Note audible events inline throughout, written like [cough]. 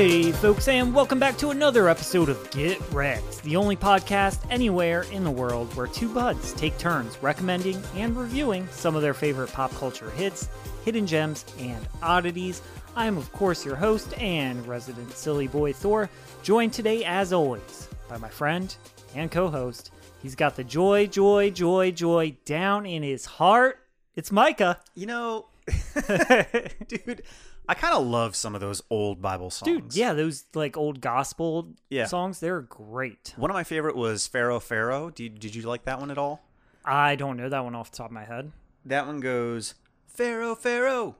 Hey, folks, and welcome back to another episode of Get Wrecked, the only podcast anywhere in the world where two buds take turns recommending and reviewing some of their favorite pop culture hits, hidden gems, and oddities. I am, of course, your host and resident silly boy Thor, joined today, as always, by my friend and co host. He's got the joy, joy, joy, joy down in his heart. It's Micah. You know, [laughs] [laughs] dude, I kind of love some of those old Bible songs. Dude, yeah, those like old gospel Yeah. songs, they're great. One of my favorite was Pharaoh Pharaoh. Did, did you like that one at all? I don't know that one off the top of my head. That one goes, Pharaoh Pharaoh,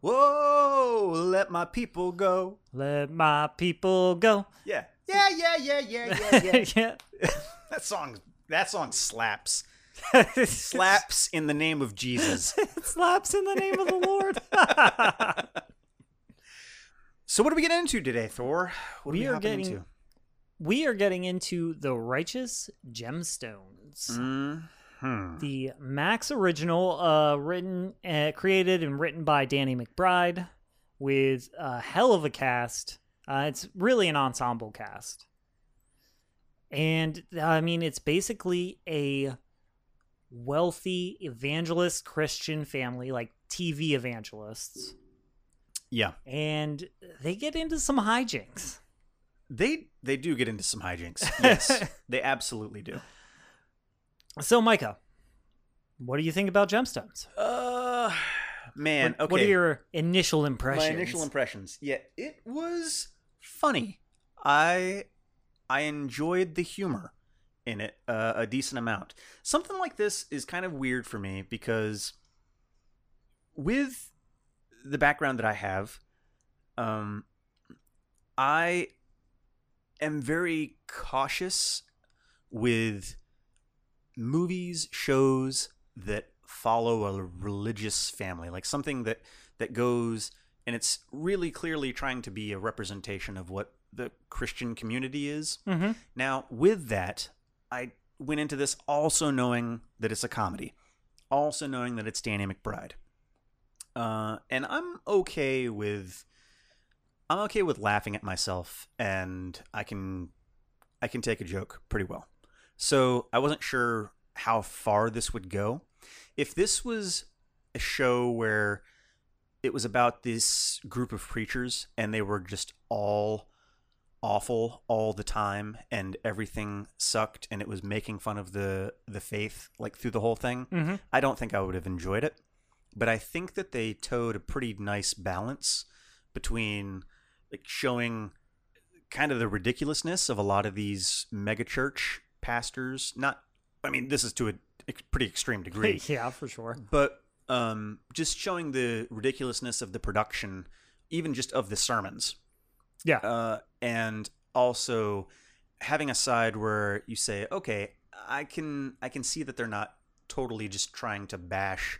whoa, let my people go. Let my people go. Yeah. Yeah, yeah, yeah, yeah, yeah, yeah. [laughs] yeah. [laughs] that song, that song slaps. [laughs] Slaps in the name of Jesus. Slaps in the name of the Lord. So what are we getting into today, Thor? What We are we are getting- into? we are getting into the Righteous Gemstones. Hmm. The Max original, uh, written, uh, created, and written by Danny McBride, with a hell of a cast. Uh, it's really an ensemble cast, and I mean, it's basically a wealthy evangelist Christian family, like TV evangelists, Yeah. and they get into some hijinks. They they do get into some hijinks. Yes, [laughs] they absolutely do. So, Micah, what do you think about gemstones? Uh, man. What, okay. what are your initial impressions? My initial impressions. Yeah, it was funny. I I enjoyed the humor in it uh, a decent amount. Something like this is kind of weird for me because with the background that I have, um, I am very cautious with movies, shows that follow a religious family, like something that that goes and it's really clearly trying to be a representation of what the Christian community is. Mhm. Now, with that, I went into this also knowing that it's a comedy, also knowing that it's Danny McBride, uh, and I'm okay with I'm okay with laughing at myself, and I can I can take a joke pretty well. So I wasn't sure how far this would go. If this was a show where it was about this group of preachers and they were just all awful all the time and everything sucked and it was making fun of the the faith like through the whole thing, Mhm. I don't think I would have enjoyed it. But I think that they towed a pretty nice balance between like showing kind of the ridiculousness of a lot of these megachurch pastors. Not, I mean, this is to a pretty extreme [laughs] degree, yeah, for sure. but um, just showing the ridiculousness of the production, even just of the sermons, Yeah. uh, and also having a side where you say, okay, I can I can see that they're not totally just trying to bash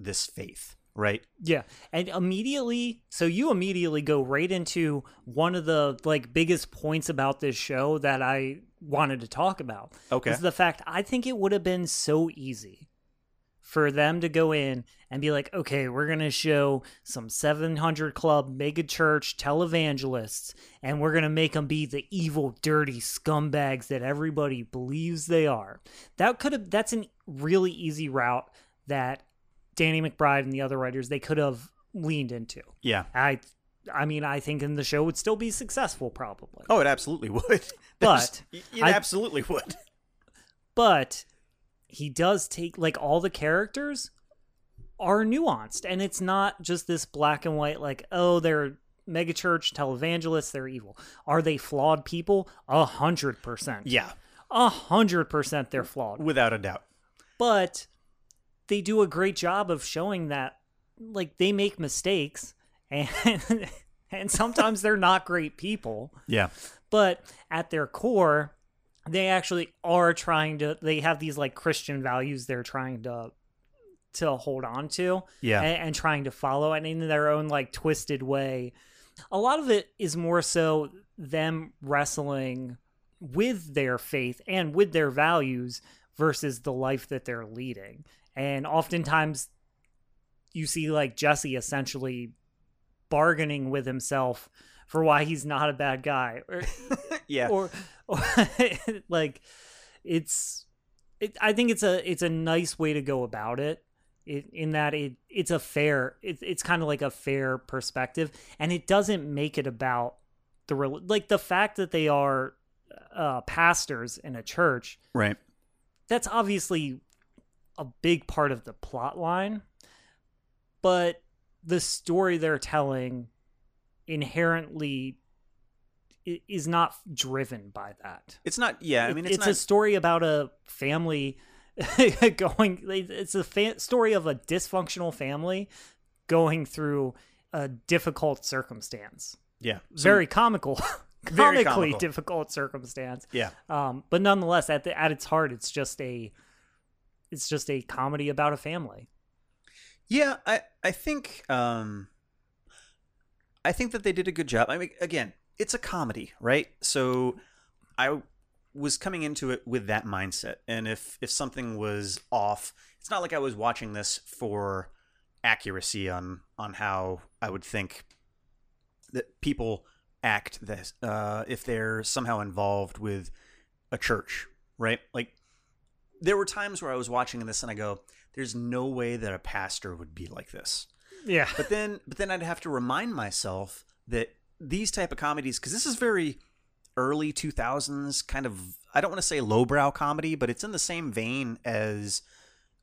this faith, right? Yeah. And immediately, so you immediately go right into one of the like biggest points about this show that I wanted to talk about. Okay. Is the fact I think it would have been so easy for them to go in and be like, okay, we're going to show some 700 Club mega church televangelists, and we're going to make them be the evil, dirty scumbags that everybody believes they are. That could have, that's a really easy route that Danny McBride and the other writers, they could have leaned into. Yeah. I, I mean, I think in the show would still be successful, probably. Oh, it absolutely [laughs] would. But There's- it I- absolutely would. but he does take like all the characters are nuanced and it's not just this black and white like oh they're megachurch televangelists they're evil are they flawed people a hundred percent Yeah, a hundred percent they're flawed without a doubt. but they do a great job of showing that like they make mistakes and [laughs] and sometimes they're not great people Yeah. but at their core they actually are trying to they have these like christian values they're trying to to hold on to Yeah. and, and trying to follow and in their own like twisted way a lot of it is more so them wrestling with their faith and with their values versus the life that they're leading and oftentimes you see like jesse essentially bargaining with himself for why he's not a bad guy. Or, [laughs] yeah. or, or [laughs] like it's it, I think it's a it's a nice way to go about it. It, in that it it's a fair it, it's kind of like a fair perspective and it doesn't make it about the rel- like the fact that they are uh pastors in a church right. that's obviously a big part of the plot line but the story they're telling inherently is not driven by that It's not. Yeah. I mean, it's, it's, not. a story about a family [laughs] going it's a fa- story of a dysfunctional family going through a difficult circumstance yeah. So- very comical [laughs] Very comically comical. difficult circumstance Yeah. um, but nonetheless, at the, at its heart, it's just a it's just a comedy about a family. Yeah, I I think um I think that they did a good job. I mean again, it's a comedy, right? So I was coming into it with that mindset. And if if something was off, it's not like I was watching this for accuracy on on how I would think that people act this uh if they're somehow involved with a church, right? Like there were times where I was watching this and I go, there's no way that a pastor would be like this. Yeah, But then but then I'd have to remind myself that these type of comedies cuz this is very early 2000s kind of I don't want to say lowbrow comedy, but it's in the same vein as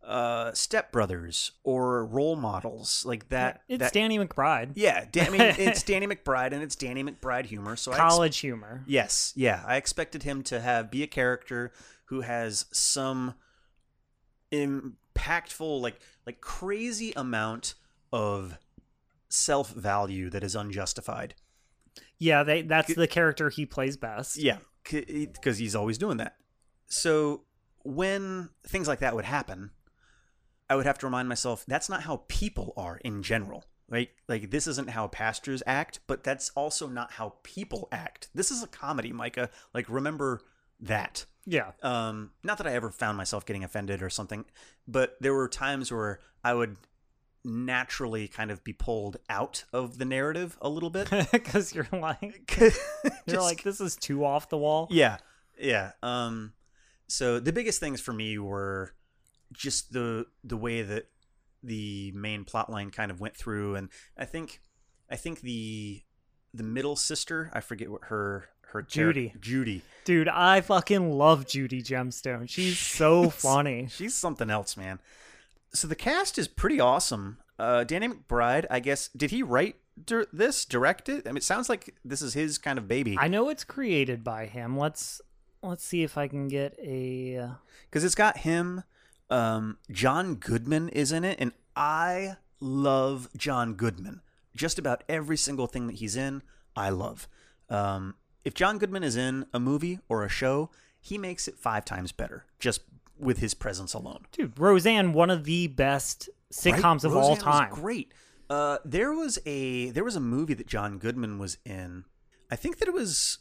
uh Step Brothers or role models like that it's that, Danny McBride, Yeah, Dan, I mean it's Danny McBride and it's Danny McBride humor. So I ex- college humor. Yes, yeah. I expected him to have be a character who has some impactful, like like crazy amount of self value that is unjustified. Yeah, they that's the character he plays best. Yeah, because he's always doing that. So when things like that would happen, I would have to remind myself that's not how people are in general. Right? Like this isn't how pastors act, but that's also not how people act. This is a comedy, Micah. Like remember that. Yeah, um not that i ever found myself getting offended or something but there were times where i would naturally kind of be pulled out of the narrative a little bit [laughs] because you're like [laughs] [laughs] you're like this is too off the wall. yeah yeah um so the biggest things for me were just the the way that the main plot line kind of went through and i think i think the the middle sister i forget what her her char- Judy. judy Dude, I fucking love Judy Gemstone. She's [laughs] so funny. She's something else, man. So the cast is pretty awesome. Uh, Danny McBride, I guess, did he write dir- this, direct it? I mean, it sounds like this is his kind of baby I know it's created by him. Let's let's see if I can get a. uh, because it's got him. Um, John Goodman is in it, and I love John Goodman. Just about every single thing that he's in, I love. Um, if John Goodman is in a movie or a show, he makes it five times better just with his presence alone. Dude, Roseanne, one of the best sitcoms Right? of all Roseanne was time. great. Uh, there was a there was a movie that John Goodman was in. I think that it was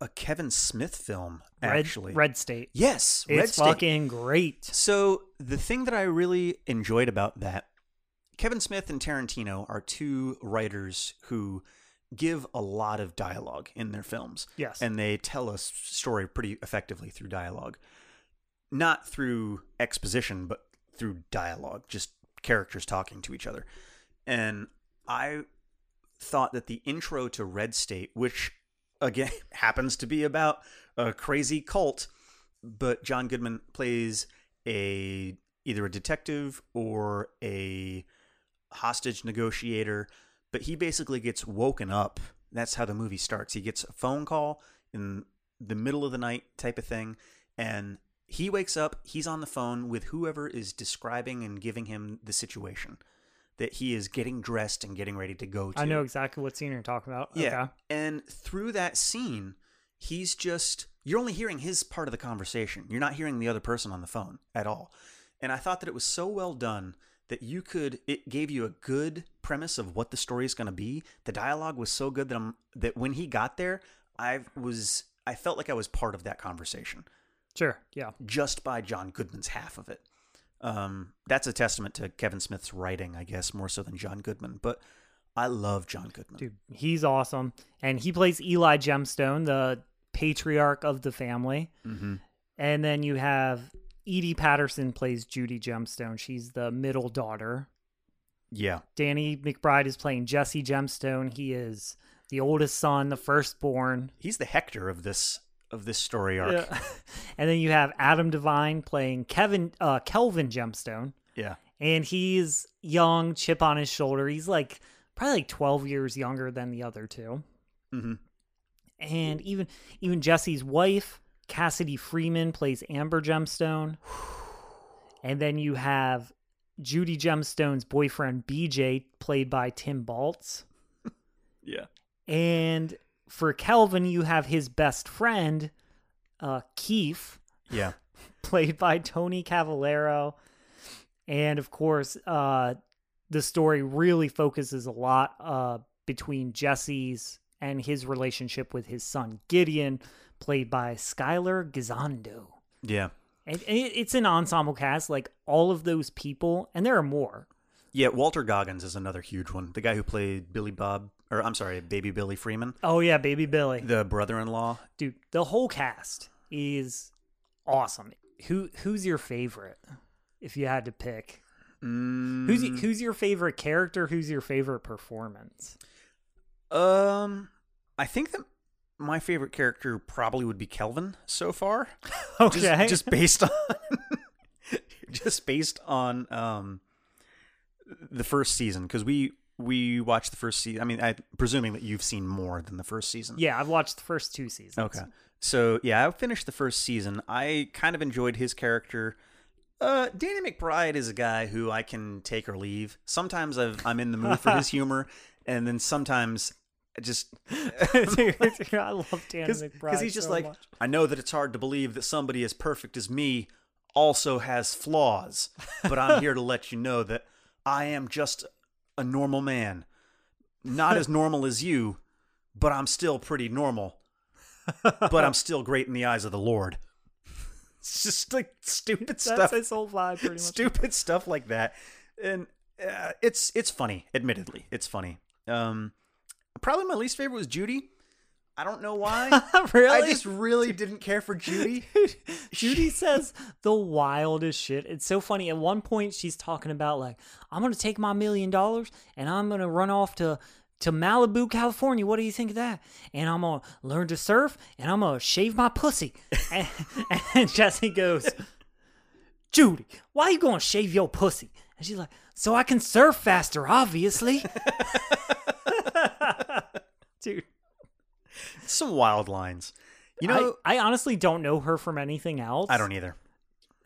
a Kevin Smith film. Red, Actually, Red State. yes, Red It's State. fucking great. So the thing that I really enjoyed about that, Kevin Smith and Tarantino are two writers who give a lot of dialogue in their films. Yes. and they tell a story pretty effectively through dialogue. Not through exposition but through dialogue just characters talking to each other. And i thought that the intro to red state which again [laughs] happens to be about a crazy cult but john goodman plays a either a detective or a hostage negotiator but he basically gets woken up. That's how the movie starts. He gets a phone call in the middle of the night type of thing and he wakes up, he's on the phone with whoever is describing and giving him the situation that he is getting dressed and getting ready to go to. I know exactly what scene you're talking about. Yeah. Okay. And through that scene, he's just you're only hearing his part of the conversation. You're not hearing the other person on the phone at all. And I thought that it was so well done that you could it gave you a good premise of what the story is going to be. The dialogue was so good that I'm that when he got there, I was I felt like I was part of that conversation Sure. Yeah. just by John Goodman's half of it. Um, that's a testament to Kevin Smith's writing, I guess, more so than John Goodman. But I love John Goodman. Dude, he's awesome. And he plays Eli Gemstone, the patriarch of the family. hmm And then you have Edi Patterson plays Judy Gemstone. She's the middle daughter. Yeah. Danny McBride is playing Jesse Gemstone. He is the oldest son, the firstborn. He's the Hector of this of this story arc. Yeah. [laughs] and then you have Adam Devine playing Kevin uh, Kelvin Gemstone. Yeah. And he's young, chip on his shoulder. He's like probably like 12 years younger than the other two. hmm And even even Jesse's wife, Cassidy Freeman, plays Amber Gemstone. And then you have Judy Gemstone's boyfriend, BJ, played by Tim Baltz. [laughs] Yeah. And for Kelvin, you have his best friend, uh, Keith, Yeah. [laughs] played by Tony Cavalero. And of course, uh, the story really focuses a lot uh, between Jesse's and his relationship with his son Gideon, played by Skyler Gisondo. Yeah. And and it, it's an ensemble cast, like all of those people, and there are more. Yeah, Walton Goggins is another huge one. The guy who played Billy Bob, or I'm sorry, Baby Billy Freeman, Oh yeah, Baby Billy, the brother-in-law. dude. The whole cast is awesome. Who who's your favorite? If you had to pick, Mm, who's who's your favorite character? Who's your favorite performance? um, I think that my favorite character probably would be Kelvin so far. [laughs] Okay, Just, just based [laughs] on, just based on um, the first season because we we watched the first season. I mean, I presuming that you've seen more than the first season. yeah, I've watched the first two seasons. Okay. So yeah, I finished the first season. I kind of enjoyed his character. Uh, Danny McBride is a guy who I can take or leave. Sometimes I've, I'm in the mood for his [laughs] humor, and then sometimes I just Dude, [laughs] [laughs] I love Dan because he's just so like much. I know that it's hard to believe that somebody as perfect as me also has flaws, but I'm here to [laughs] let you know that I am just a normal man, not as normal as you, but I'm still pretty normal. but I'm still great in the eyes of the Lord. It's just like stupid That's stuff, That's his whole vibe, pretty much. stupid stuff like that, and uh, it's it's funny. Admittedly, it's funny. Um, probably my least favorite was Judy. I don't know why. [laughs] really? I just really didn't care for Judy. [laughs] Judy says the wildest shit. It's so funny. At one point, she's talking about like, I'm gonna take my million dollars and I'm gonna run off to to Malibu, California. What do you think of that? And I'm gonna learn to surf and I'm gonna shave my pussy. [laughs] and, and Jesse goes, Judy, why are you gonna shave your pussy? And she's like, so I can surf faster, obviously. [laughs] Dude. Some wild lines. You know, I, I honestly don't know her from anything else. I, don't either.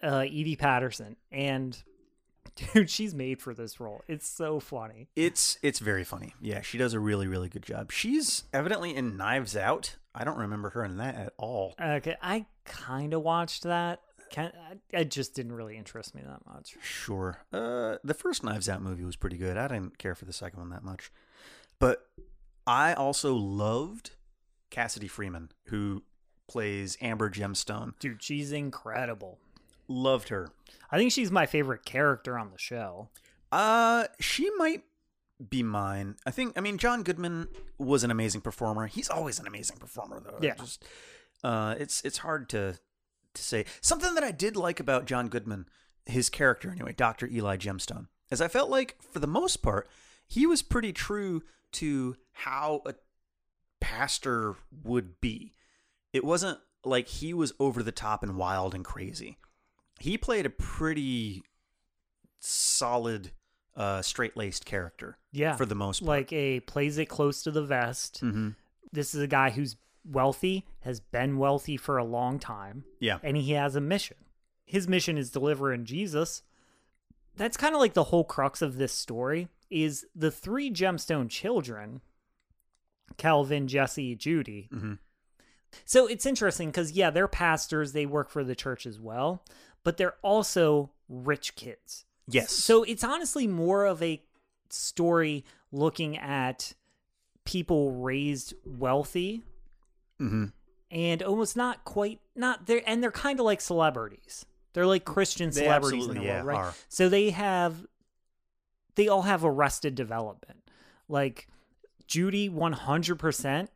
uh, Edi Patterson, and [laughs] dude, she's made for this role. It's so funny. It's it's very funny. Yeah, she does a really really good job. She's evidently in Knives Out. I don't remember her in that at all. Okay, I kind of watched that. Can I, it just didn't really interest me that much. Sure. Uh, the first Knives Out movie was pretty good. I didn't care for the second one that much, but I also loved Cassidy Freeman, who plays Amber Gemstone. Dude, she's incredible. Loved her. I think she's my favorite character on the show. Uh, she might be mine. I think. I mean, John Goodman was an amazing performer. He's always an amazing performer, though. Yeah. Just, uh, it's it's hard to to say something that I did like about John Goodman, his character anyway, Doctor Eli Gemstone, as I felt like for the most part he was pretty true to how a pastor would be. It wasn't like he was over the top and wild and crazy. He played a pretty solid, uh, straight laced character Yeah, for the most part. like a plays it close to the vest. hmm This is a guy who's wealthy, has been wealthy for a long time. Yeah. and he has a mission. His mission is delivering Jesus. That's kind of like the whole crux of this story is the three gemstone children, Calvin, Jesse, Judy. hmm So it's interesting cuz yeah, they're pastors, they work for the church as well, but they're also rich kids. Yes. So it's honestly more of a story looking at people raised wealthy hmm and almost not quite not there and they're kind of like celebrities they're like christian They celebrities in the yeah, world right are. so they have they all have arrested development Like Judy 100%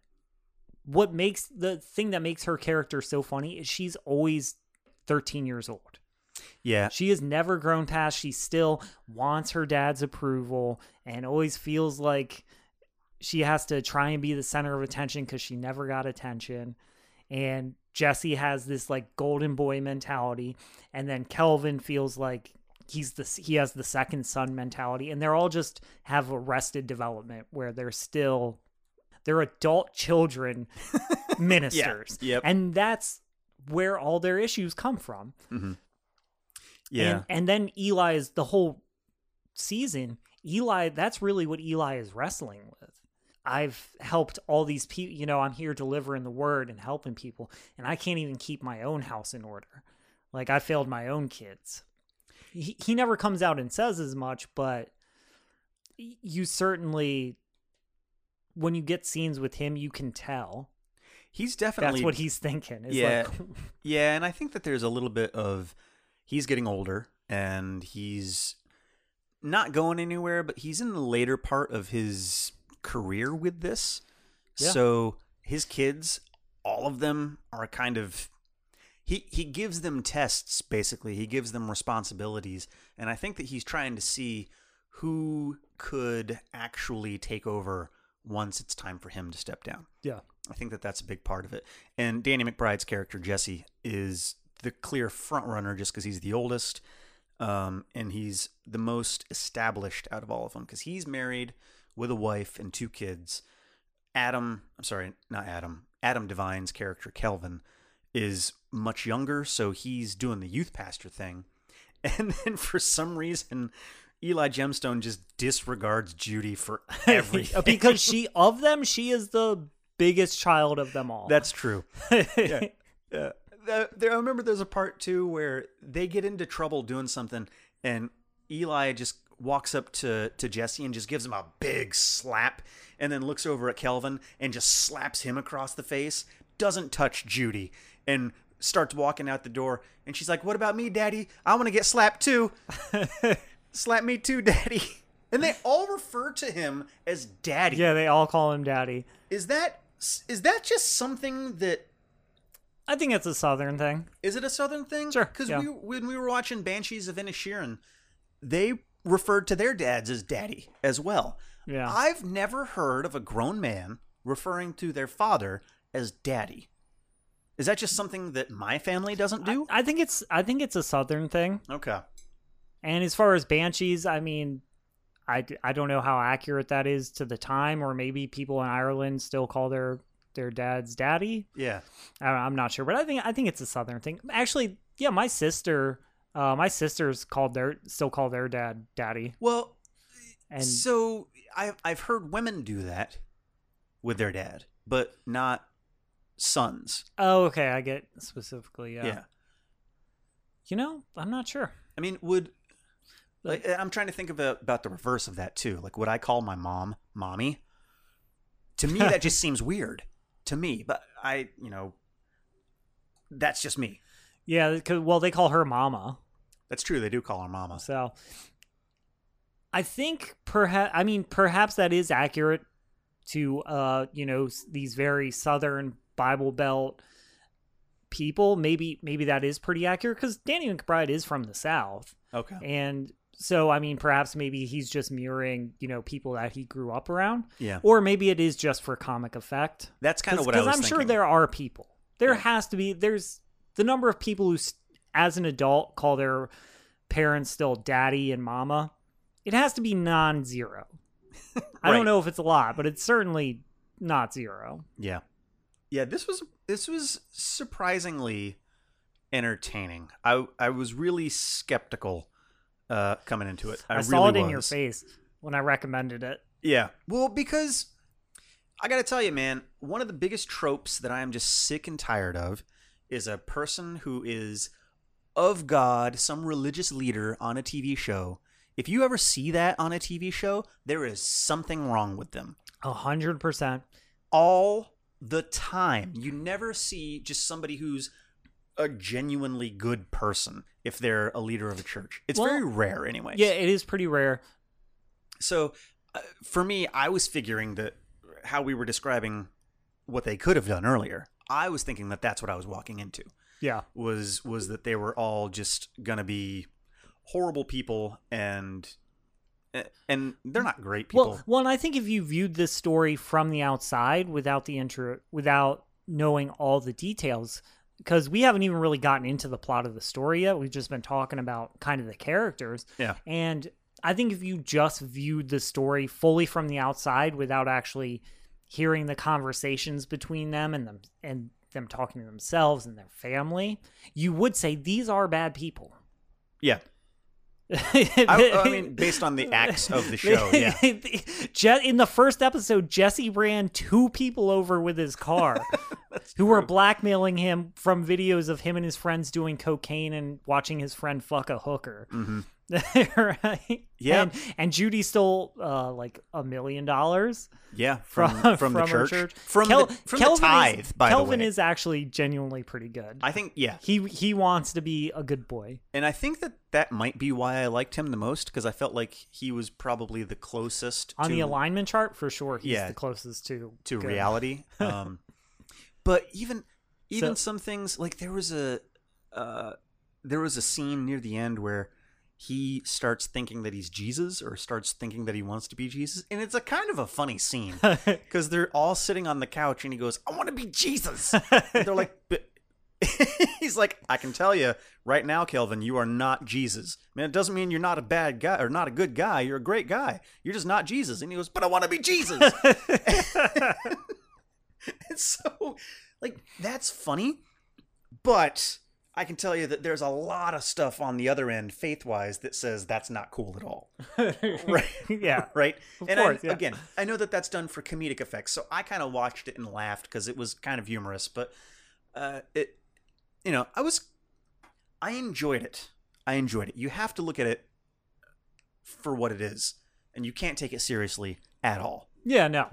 what makes the thing that makes her character so funny is she's always 13 years old. Yeah. She has never grown past. She still wants her dad's approval and always feels like she has to try and be the center of attention because she never got attention. And Jesse has this like golden boy mentality. And then Kelvin feels like he's the he has the second son mentality. And they're all just have arrested development where they're still they're adult children [laughs] ministers. Yep. And that's where all their issues come from. hmm Yeah. And, and then Eli is the whole season. Eli, that's really what Eli is wrestling with. I've helped all these people, you know, I'm here delivering the word and helping people, and I can't even keep my own house in order. Like, I failed my own kids. He, he never comes out and says as much, but you certainly, when you get scenes with him, you can tell he's definitely that's what he's thinking. Yeah. like, [laughs] Yeah, and I think that there's a little bit of he's getting older and he's not going anywhere, but he's in the later part of his career with this. Yeah. So his kids, all of them are kind of he he gives them tests basically. He gives them responsibilities, and I think that he's trying to see who could actually take over once it's time for him to step down. yeah. I think that that's a big part of it. And Danny McBride's character Jesse is the clear front runner just because he's the oldest, um, and he's the most established out of all of them because he's married with a wife and two kids. Adam, I'm sorry, not Adam. Adam Devine's character Kelvin is much younger, so he's doing the youth pastor thing. [laughs] And then for some reason, Eli Gemstone just disregards Judy for [laughs] everything because she of them, she is the biggest child of them all. That's true. [laughs] yeah. Yeah. There, I remember there's a part too where they get into trouble doing something, and Eli just walks up to, to Jesse and just gives him a big slap, and then looks over at Kelvin and just slaps him across the face. Doesn't touch Judy, and starts walking out the door. And she's like, "What about me, Daddy? I want to get slapped too. [laughs] Slap me too, Daddy." And they all refer to him as Daddy. yeah, they all call him daddy. Is that is that just something that I think it's a southern thing. Is it a southern thing? Sure, Because yeah. we when we were watching Banshees of Inisherin, they referred to their dads as daddy as well. Yeah. I've never heard of a grown man referring to their father as daddy. Is that just something that my family doesn't do? I think it's I think it's a southern thing. okay. And as far as banshees, I mean, I, I don't know how accurate that is to the time, or maybe people in Ireland still call their their dads daddy. Yeah. I, I'm not sure, but I think I think it's a southern thing. Actually, yeah, my sister, uh, my sisters called their still call their dad daddy, Well, and so I've I've heard women do that with their dad, but not sons. oh, okay, I get specifically. Yeah. yeah. You know, I'm not sure. I mean, would like I'm trying to think about about the reverse of that too. Like, would I call my mom mommy? To me, that [laughs] just seems weird. To me, but I, you know, that's just me. Yeah, well, they call her mama. That's true. They do call her mama. So I think perhaps I mean perhaps that is accurate to uh you know these very southern Bible Belt people. Maybe maybe that is pretty accurate because Danny McBride is from the South, Okay. and so I mean perhaps maybe he's just mirroring you know people that he grew up around, Yeah. or maybe it is just for comic effect. That's kind of what I was I'm thinking. sure there are people. There Yeah. has to be. There's the number of people who, as an adult, call their parents still daddy and mama. It has to be non-zero. I don't know if it's a lot, but it's certainly not zero. Yeah. Yeah, this was this was surprisingly entertaining. I I was really skeptical uh coming into it. I, I, really saw it in your face when I recommended it. Yeah. Well, because I got to tell you, man, one of the biggest tropes that I am just sick and tired of is a person who is of God, some religious leader on a TV show. If you ever see that on a TV show, there is something wrong with them. A hundred percent. All the time. You never see just somebody who's a genuinely good person if they're a leader of a church. It's Well, very rare anyway. Yeah, it is pretty rare. So uh, for me, I was figuring that how we were describing what they could have done earlier. I was thinking that that's what I was walking into. Yeah. Was was that they were all just gonna be horrible people and and they're not great people. Well, well, and I think if you viewed this story from the outside without the intro, without knowing all the details, because we haven't even really gotten into the plot of the story yet. We've just been talking about kind of the characters. Yeah. And I think if you just viewed the story fully from the outside without actually hearing the conversations between them and them and them talking to themselves and their family, you would say these are bad people. Yeah. [laughs] I, I, mean, based on the acts of the show, yeah. [laughs] In the first episode, Jesse ran two people over with his car [laughs] who were blackmailing him from videos of him and his friends doing cocaine and watching his friend fuck a hooker. Mm-hmm. [laughs] right? Yeah. And, and Judy stole uh, like a million dollars. Yeah, [laughs] from from, from the church. church. from Kel- the, from Kelvin the tithe. Is, by Kelvin the way, is actually genuinely pretty good. I think yeah, he he wants to be a good boy, and I think that that might be why I liked him the most because I felt like he was probably the closest on to, the alignment chart for sure. He's Yeah. the closest to to good. reality. [laughs] Um, but even even So- some things like there was a uh, there was a scene near the end where he starts thinking that he's Jesus or starts thinking that he wants to be Jesus, and it's a kind of a funny scene [laughs] because they're all sitting on the couch and he goes, "I want to be Jesus." [laughs] And they're like, but [laughs] he's like, "I can tell you right now, Kelvin, you are not Jesus. Man, it doesn't mean you're not a bad guy or not a good guy. You're a great guy. You're just not Jesus." And he goes, "But I want to be Jesus." and so, like, that's funny, but I can tell you that there's a lot of stuff on the other end, faith wise, that says that's not cool at all. [laughs] right? yeah. [laughs] Right? Of and course, I, yeah. again, I know that that's done for comedic effects, so I kind of watched it and laughed because it was kind of humorous, but uh, it, you know, I was, I enjoyed it. I enjoyed it. You have to look at it for what it is, and you can't take it seriously at all. Yeah, no.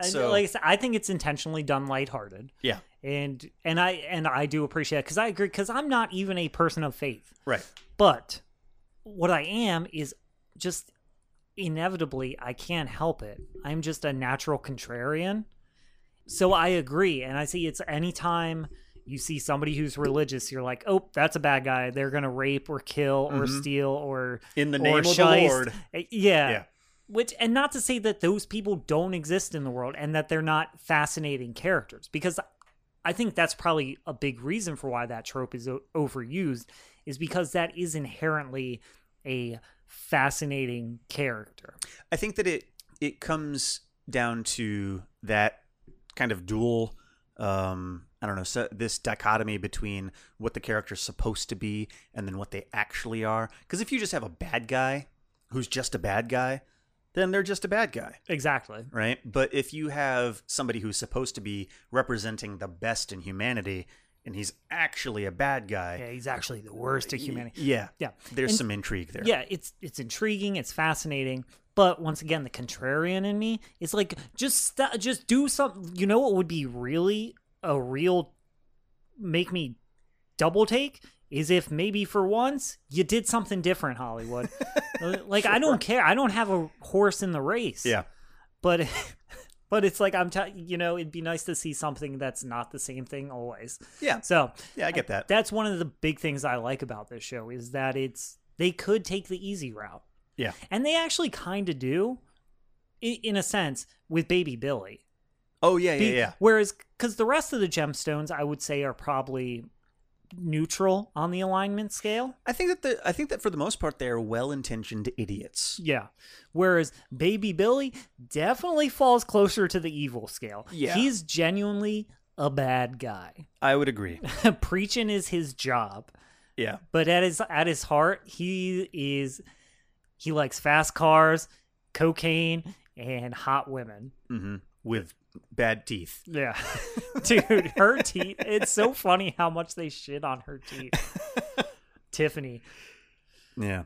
So- like I said, I think it's intentionally done lighthearted. Yeah. And and I and I do appreciate it because I agree because I'm not even a person of faith. Right. But what I am is just inevitably I can't help it. I'm just a natural contrarian. So I agree. And I see it's anytime you see somebody who's religious, you're like, oh, that's a bad guy. They're gonna rape or kill or Mhm. steal or In the name of the. Lord. Uh, Yeah. Yeah. Which and not to say that those people don't exist in the world and that they're not fascinating characters because I think that's probably a big reason for why that trope is o- overused is because that is inherently a fascinating character. I think that it it comes down to that kind of dual um I don't know, so this dichotomy between what the character's supposed to be and then what they actually are. Because if you just have a bad guy who's just a bad guy, then they're just a bad guy, Exactly. right? But if you have somebody who's supposed to be representing the best in humanity and he's actually a bad guy, Yeah, he's actually the worst of humanity. yeah, Yeah. there's And- some intrigue there. Yeah, it's it's intriguing, it's fascinating, but once again, the contrarian in me is like just st- just do something. You know what would be really a real make me double take is if maybe for once you did something different, Hollywood. [laughs] Like I don't care. I don't have a horse in the race. Yeah. but. [laughs] But it's like I'm, t- you know, it'd be nice to see something that's not the same thing always. Yeah. So Yeah, I get that. that's one of the big things I like about this show is that it's they could take the easy route. Yeah. And they actually kind of do in a sense with Baby Billy. Oh yeah, yeah, Be- yeah. Whereas cuz the rest of the gemstones I would say are probably neutral on the alignment scale. I think that the I think that for the most part they are well-intentioned idiots. Yeah. Whereas Baby Billy definitely falls closer to the evil scale. Yeah. He's genuinely a bad guy. I would agree. [laughs] Preaching is his job. Yeah. but at his at his heart he is he likes fast cars cocaine and hot women hmm With bad teeth. yeah [laughs] dude her teeth it's so funny how much they shit on her teeth [laughs] tiffany Yeah.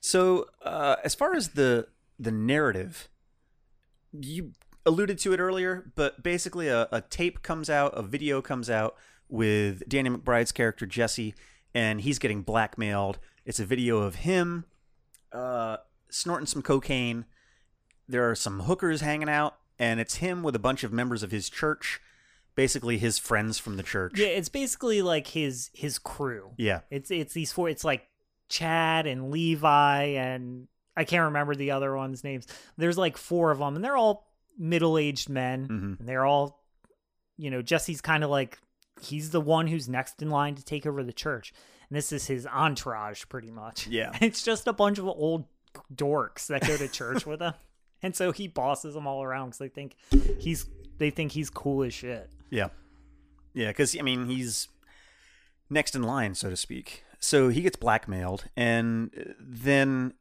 So, uh, as far as the the narrative, you alluded to it earlier, but basically, a, a tape comes out, a video comes out with Danny McBride's character Jesse, and he's getting blackmailed. It's a video of him uh, snorting some cocaine, there are some hookers hanging out, and it's him with a bunch of members of his church, basically his friends from the church. Yeah, it's basically like his his crew. Yeah. It's it's these four. It's like Chad and Levi and I can't remember the other ones' names. There's like four of them, and they're all middle aged men, Mhm. and they're all, you know, Jesse's kind of like he's the one who's next in line to take over the church, and this is his entourage, pretty much. Yeah. [laughs] it's just a bunch of old dorks that go to church [laughs] with him, and so he bosses them all around because they think he's they think he's cool as shit. Yeah. Yeah, because, I mean, he's next in line, so to speak. So he gets blackmailed, and uh, then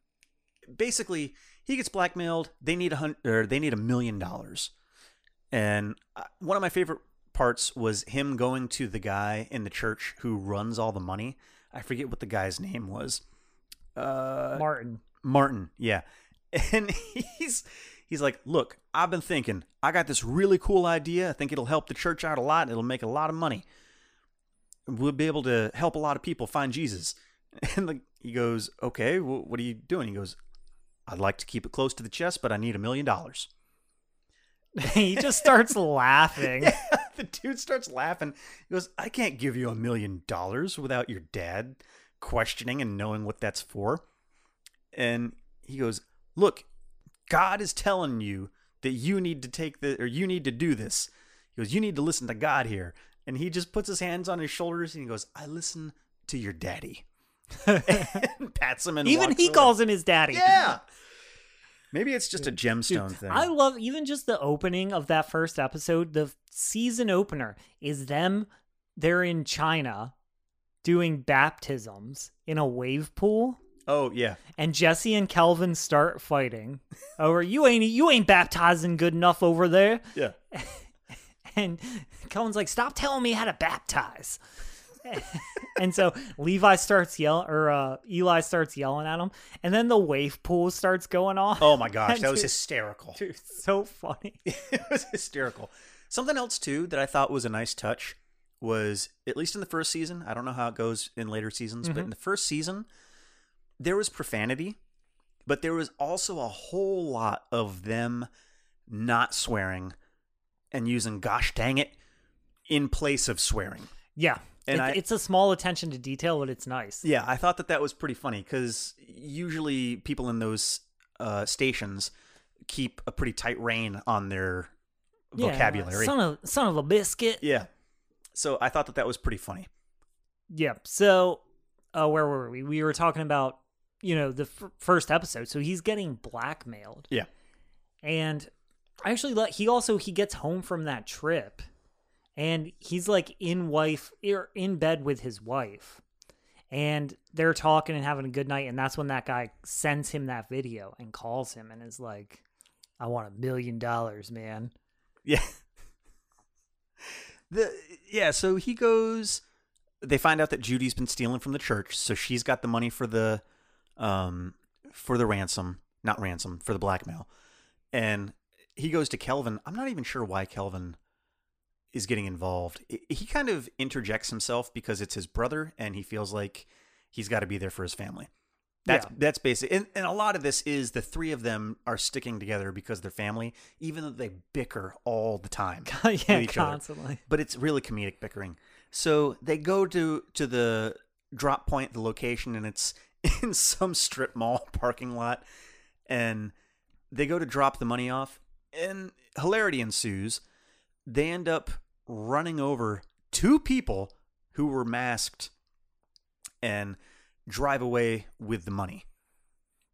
basically he gets blackmailed. They need a hun- or they need a million dollars. And uh, one of my favorite parts was him going to the guy in the church who runs all the money. I forget what the guy's name was. Uh, Martin. Martin, yeah. [laughs] And he's he's like, "Look, I've been thinking. I got this really cool idea. I think it'll help the church out a lot. It'll make a lot of money. We'll be able to help a lot of people find Jesus." [laughs] And like he goes, "Okay, wh- what are you doing?" He goes, "I'd like to keep it close to the chest, but I need a million dollars." [laughs] he just starts laughing. the dude starts laughing. He goes, I can't give you a million dollars without your dad questioning and knowing what that's for. And he goes, Look, God is telling you that you need to take the or you need to do this. He goes, You need to listen to God here. And he just puts his hands on his shoulders and he goes, I listen to your daddy. and [laughs] [laughs] pats him and Even he away. calls him his daddy. Yeah. [laughs] Maybe it's just a Dude, gemstone thing. I love even just the opening of that first episode. The season opener is them. They're in China doing baptisms in a wave pool, oh yeah. and Jesse and Kelvin start fighting over you ain't you ain't baptizing good enough over there. Yeah. [laughs] And Kelvin's like, "Stop telling me how to baptize." [laughs] and so Levi starts yelling, or uh, Eli starts yelling at him, and then the wave pool starts going off. Oh my gosh, [laughs] that was hysterical. Dude, so funny. it was hysterical. Something else too that I thought was a nice touch was at least in the first season. I don't know how it goes in later seasons, but in the first season, there was profanity, but there was also a whole lot of them not swearing and using "gosh dang it" in place of swearing. Yeah. And It- I- it's a small attention to detail, but it's nice. Yeah, I thought that that was pretty funny because usually people in those uh, stations keep a pretty tight rein on their Yeah, vocabulary. Son of son of a biscuit. Yeah. So I thought that that was pretty funny. Yeah. So, uh, where were we? We were talking about you know the f- first episode. So he's getting blackmailed. Yeah. And I actually let he also he gets home from that trip, and he's like in wife or in bed with his wife, and they're talking and having a good night. And that's when that guy sends him that video and calls him and is like, "I want a million dollars, man." Yeah. The yeah, so he goes they find out that Judy's been stealing from the church, so she's got the money for the um for the ransom, not ransom, for the blackmail. And he goes to Kelvin. I'm not even sure why Kelvin is getting involved. He kind of interjects himself because it's his brother and he feels like he's got to be there for his family. That's Yeah. that's basic. And, and a lot of this is the three of them are sticking together because they're family, even though they bicker all the time [laughs] yeah, with each other but it's really comedic bickering. So they go to to the drop point, the location, and it's [laughs] in some strip mall [laughs] parking lot, and they go to drop the money off, and hilarity ensues. They end up running over two people who were masked, and drive away with the money.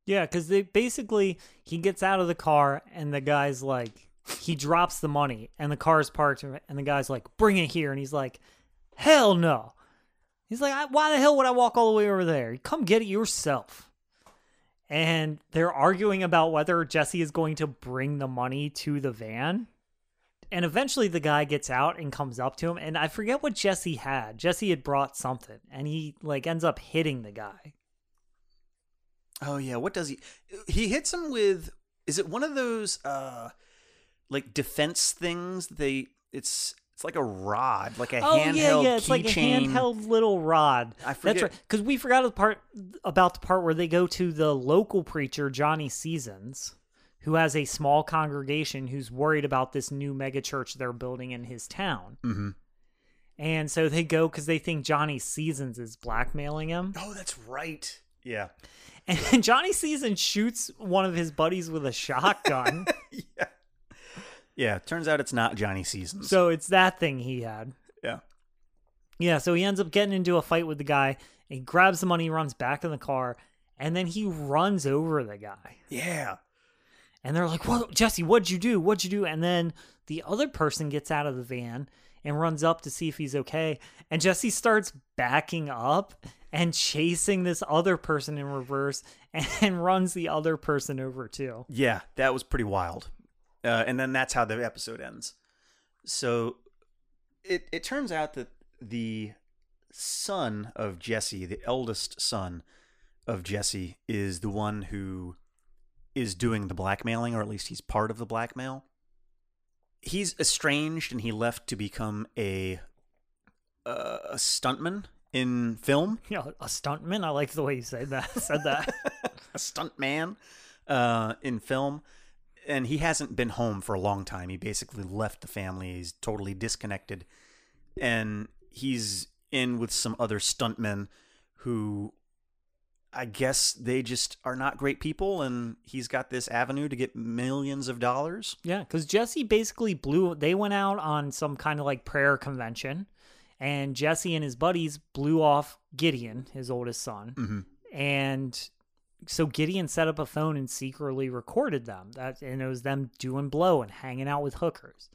Yeah, because they basically he gets out of the car and the guy's like he drops the money and the car's parked and the guy's like bring it here and he's like hell no. He's like why the hell would I walk all the way over there? Come get it yourself. And they're arguing about whether Jesse is going to bring the money to the van. And eventually the guy gets out and comes up to him and I forget what Jesse had. Jesse had brought something and he like ends up hitting the guy. Oh yeah, what does he? He hits him with. Is it one of those uh, like defense things? They it's it's like a rod, like a oh handheld yeah, yeah. It's like a keychain. handheld little rod. I That's forget- right. Because we forgot the part about the part where they go to the local preacher Johnny Seasons, who has a small congregation who's worried about this new megachurch they're building in his town. Mm-hmm. And so they go because they think Johnny Seasons is blackmailing him. Oh, that's right. Yeah. And [laughs] Johnny Seasons shoots one of his buddies with a shotgun. [laughs] yeah. Yeah. Turns out it's not Johnny Seasons. so it's that thing he had. yeah. Yeah, so he ends up getting into a fight with the guy. He grabs the money, runs back in the car, and then he runs over the guy. Yeah. And they're like, "What, Jesse? What'd you do? What'd you do?" And then the other person gets out of the van and runs up to see if he's okay. And Jesse starts backing up and chasing this other person in reverse [laughs] and runs the other person over too. Yeah. That was pretty wild. Uh, and then that's how the episode ends. So it it turns out that the son of Jesse, the eldest son of Jesse, is the one who is doing the blackmailing, or at least he's part of the blackmail. He's estranged, and he left to become a uh, a stuntman in film. [laughs] Yeah, a stuntman. I like the way you said that. Said that. [laughs] a stuntman uh, in film, and he hasn't been home for a long time. He basically left the family. He's totally disconnected, and he's in with some other stuntmen who I guess they just are not great people, and he's got this avenue to get millions of dollars. Yeah, because Jesse basically blew. They went out on some kind of like prayer convention, and Jesse and his buddies blew off Gideon, his oldest son, Mm-hmm. and so Gideon set up a phone and secretly recorded them. That and it was them doing blow and hanging out with hookers,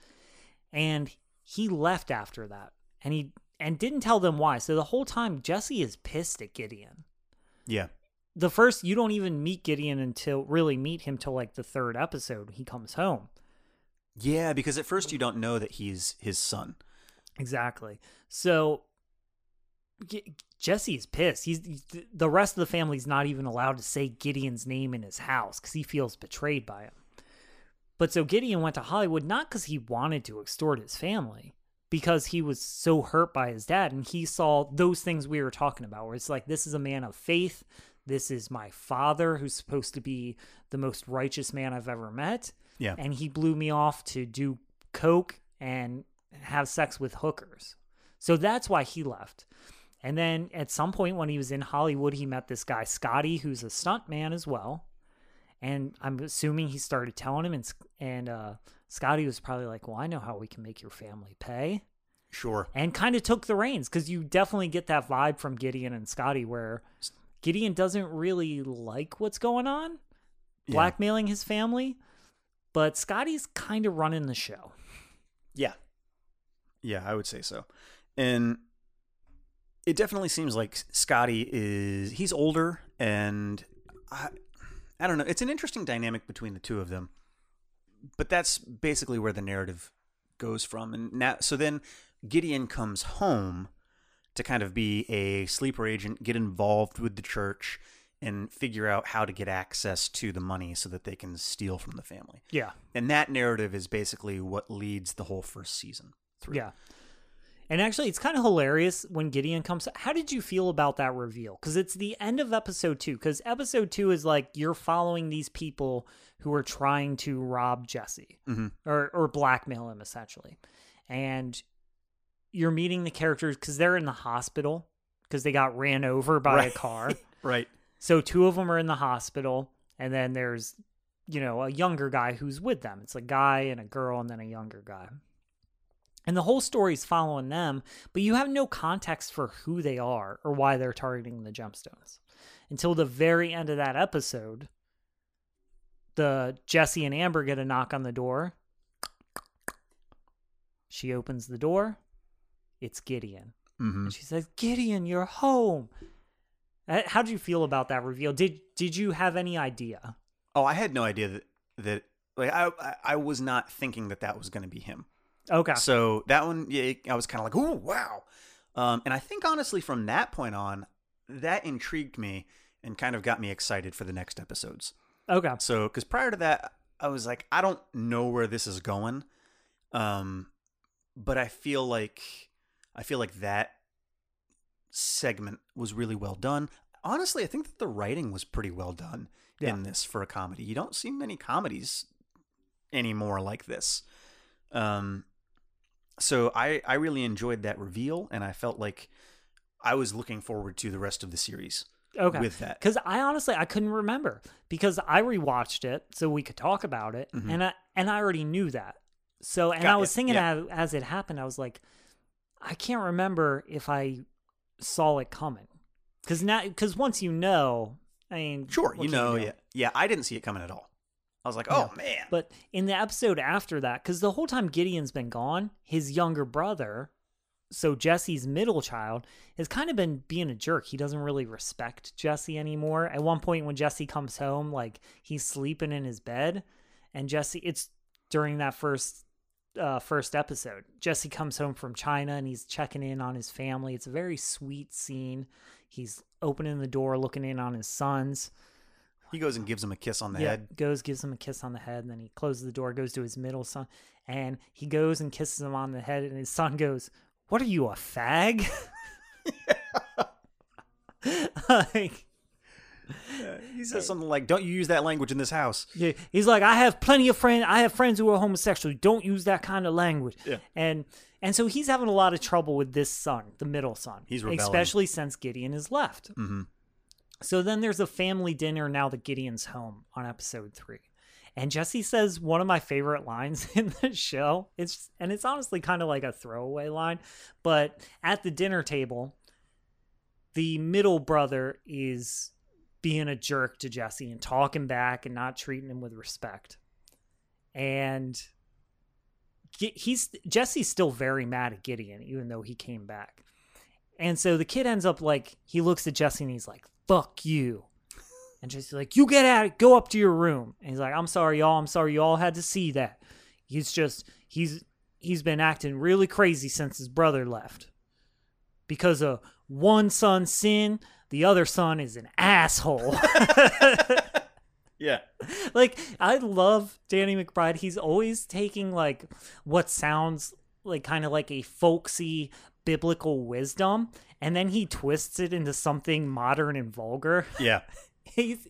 and he left after that, and he and didn't tell them why. So the whole time Jesse is pissed at Gideon Yeah, the first you don't even meet Gideon until really meet him till like the third episode. He comes home. yeah, because at first you don't know that he's his son. Exactly. So Jesse's pissed. He's, the rest of the family's not even allowed to say Gideon's name in his house because he feels betrayed by him. But so Gideon went to Hollywood not because he wanted to extort his family, because he was so hurt by his dad, and he saw those things we were talking about, where it's like this is a man of faith. This is my father, who's supposed to be the most righteous man I've ever met. Yeah. And he blew me off to do coke and have sex with hookers. So that's why he left. And then at some point when he was in Hollywood, he met this guy, Scotty, who's a stuntman as well. And I'm assuming he started telling him, and, and uh, Scotty was probably like, Well, I know how we can make your family pay. Sure. And kind of took the reins because you definitely get that vibe from Gideon and Scotty where Gideon doesn't really like what's going on, Yeah. blackmailing his family. But Scotty's kind of running the show. Yeah. Yeah, I would say so. And it definitely seems like Scotty is he's older and I I don't know, it's an interesting dynamic between the two of them. But that's basically where the narrative goes from and now so then Gideon comes home to kind of be a sleeper agent, get involved with the church and figure out how to get access to the money so that they can steal from the family. Yeah. And that narrative is basically what leads the whole first season through. Yeah. And actually, it's kind of hilarious when Gideon comes. How did you feel about that reveal? Because it's the end of episode two. Because episode two is like you're following these people who are trying to rob Jesse Mhm. or or blackmail him essentially, and you're meeting the characters because they're in the hospital because they got ran over by a car. [laughs] Right. So two of them are in the hospital, and then there's, you know, a younger guy who's with them. It's a guy and a girl, and then a younger guy. And the whole story's following them, but you have no context for who they are or why they're targeting the gemstones until the very end of that episode. The Jesse and Amber get a knock on the door. She opens the door. It's Gideon. hmm And she says, "Gideon, you're home." Uh, How did you feel about that reveal? Did did you have any idea? Oh, I had no idea that that like I, I was not thinking that that was going to be him. Okay. So that one, yeah, I was kind of like, oh wow. Um, and I think honestly, from that point on, that intrigued me and kind of got me excited for the next episodes. Okay. So, because prior to that, I was like, I don't know where this is going. Um, but I feel like I feel like that segment was really well done. Honestly, I think that the writing was pretty well done Yeah. in this for a comedy. You don't see many comedies anymore like this. Um, so I I really enjoyed that reveal, and I felt like I was looking forward to the rest of the series Okay. with that. Because I honestly I couldn't remember because I rewatched it so we could talk about it, Mhm. and I and I already knew that. So and Got I was ya, thinking yeah. as, as it happened, I was like, I can't remember if I saw it coming. Because now, because once you know, I mean, Sure, what you know, yeah, yeah. I didn't see it coming at all. I was like, oh man, But in the episode after that, because the whole time Gideon's been gone, his younger brother, so Jesse's middle child, has kind of been being a jerk. He doesn't really respect Jesse anymore. At one point, when Jesse comes home, like he's sleeping in his bed, and Jesse, it's during that first. Uh, first episode, Jesse comes home from China and he's checking in on his family. It's a very sweet scene. He's opening the door, looking in on his sons he goes and gives him a kiss on the yeah, head. goes, gives him a kiss on the head, and then he closes the door, goes to his middle son, and he goes and kisses him on the head, and his son goes, "What are you, a fag?" [laughs] like, He says something like, "Don't you use that language in this house." yeah, he's like, "I have plenty of friends. I have friends who are homosexual. Don't use that kind of language." Yeah. and and so he's having a lot of trouble with this son, the middle son, He's rebelling. especially since Gideon is left. hmm So then there's a family dinner now that Gideon's home on episode three. And Jesse says one of my favorite lines [laughs] in the show. It's and it's honestly kind of like a throwaway line, but at the dinner table, the middle brother is being a jerk to Jesse and talking back and not treating him with respect. And he's Jesse's still very mad at Gideon, even though he came back. And so the kid ends up like he looks at Jesse and he's like, "Fuck you," and Jesse's like, "You get out, it, go up to your room." And he's like, "I'm sorry, y'all. I'm sorry, you all had to see that. He's just he's he's been acting really crazy since his brother left because of one son's sin. The other son is an asshole." [laughs] Yeah, like I love Danny McBride. He's always taking like what sounds like kind of like a folksy biblical wisdom and then he twists it into something modern and vulgar. [laughs] yeah, He's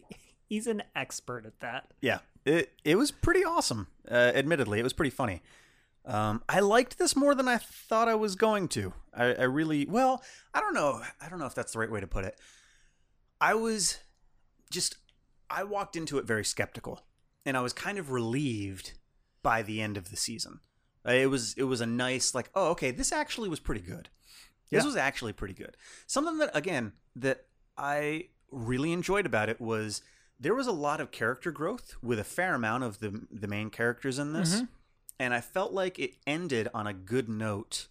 he's an expert at that. yeah. It it was pretty awesome. Uh, admittedly, it was pretty funny. Um, I liked this more than I thought I was going to. I, I really well. I don't know. I don't know if that's the right way to put it. I was just. I walked into it very skeptical, and I was kind of relieved by the end of the season. Uh, It was it was a nice like oh okay this actually was pretty good. This Yeah. was actually pretty good. Something that again that I really enjoyed about it was there was a lot of character growth with a fair amount of the the main characters in this, Mhm. and I felt like it ended on a good note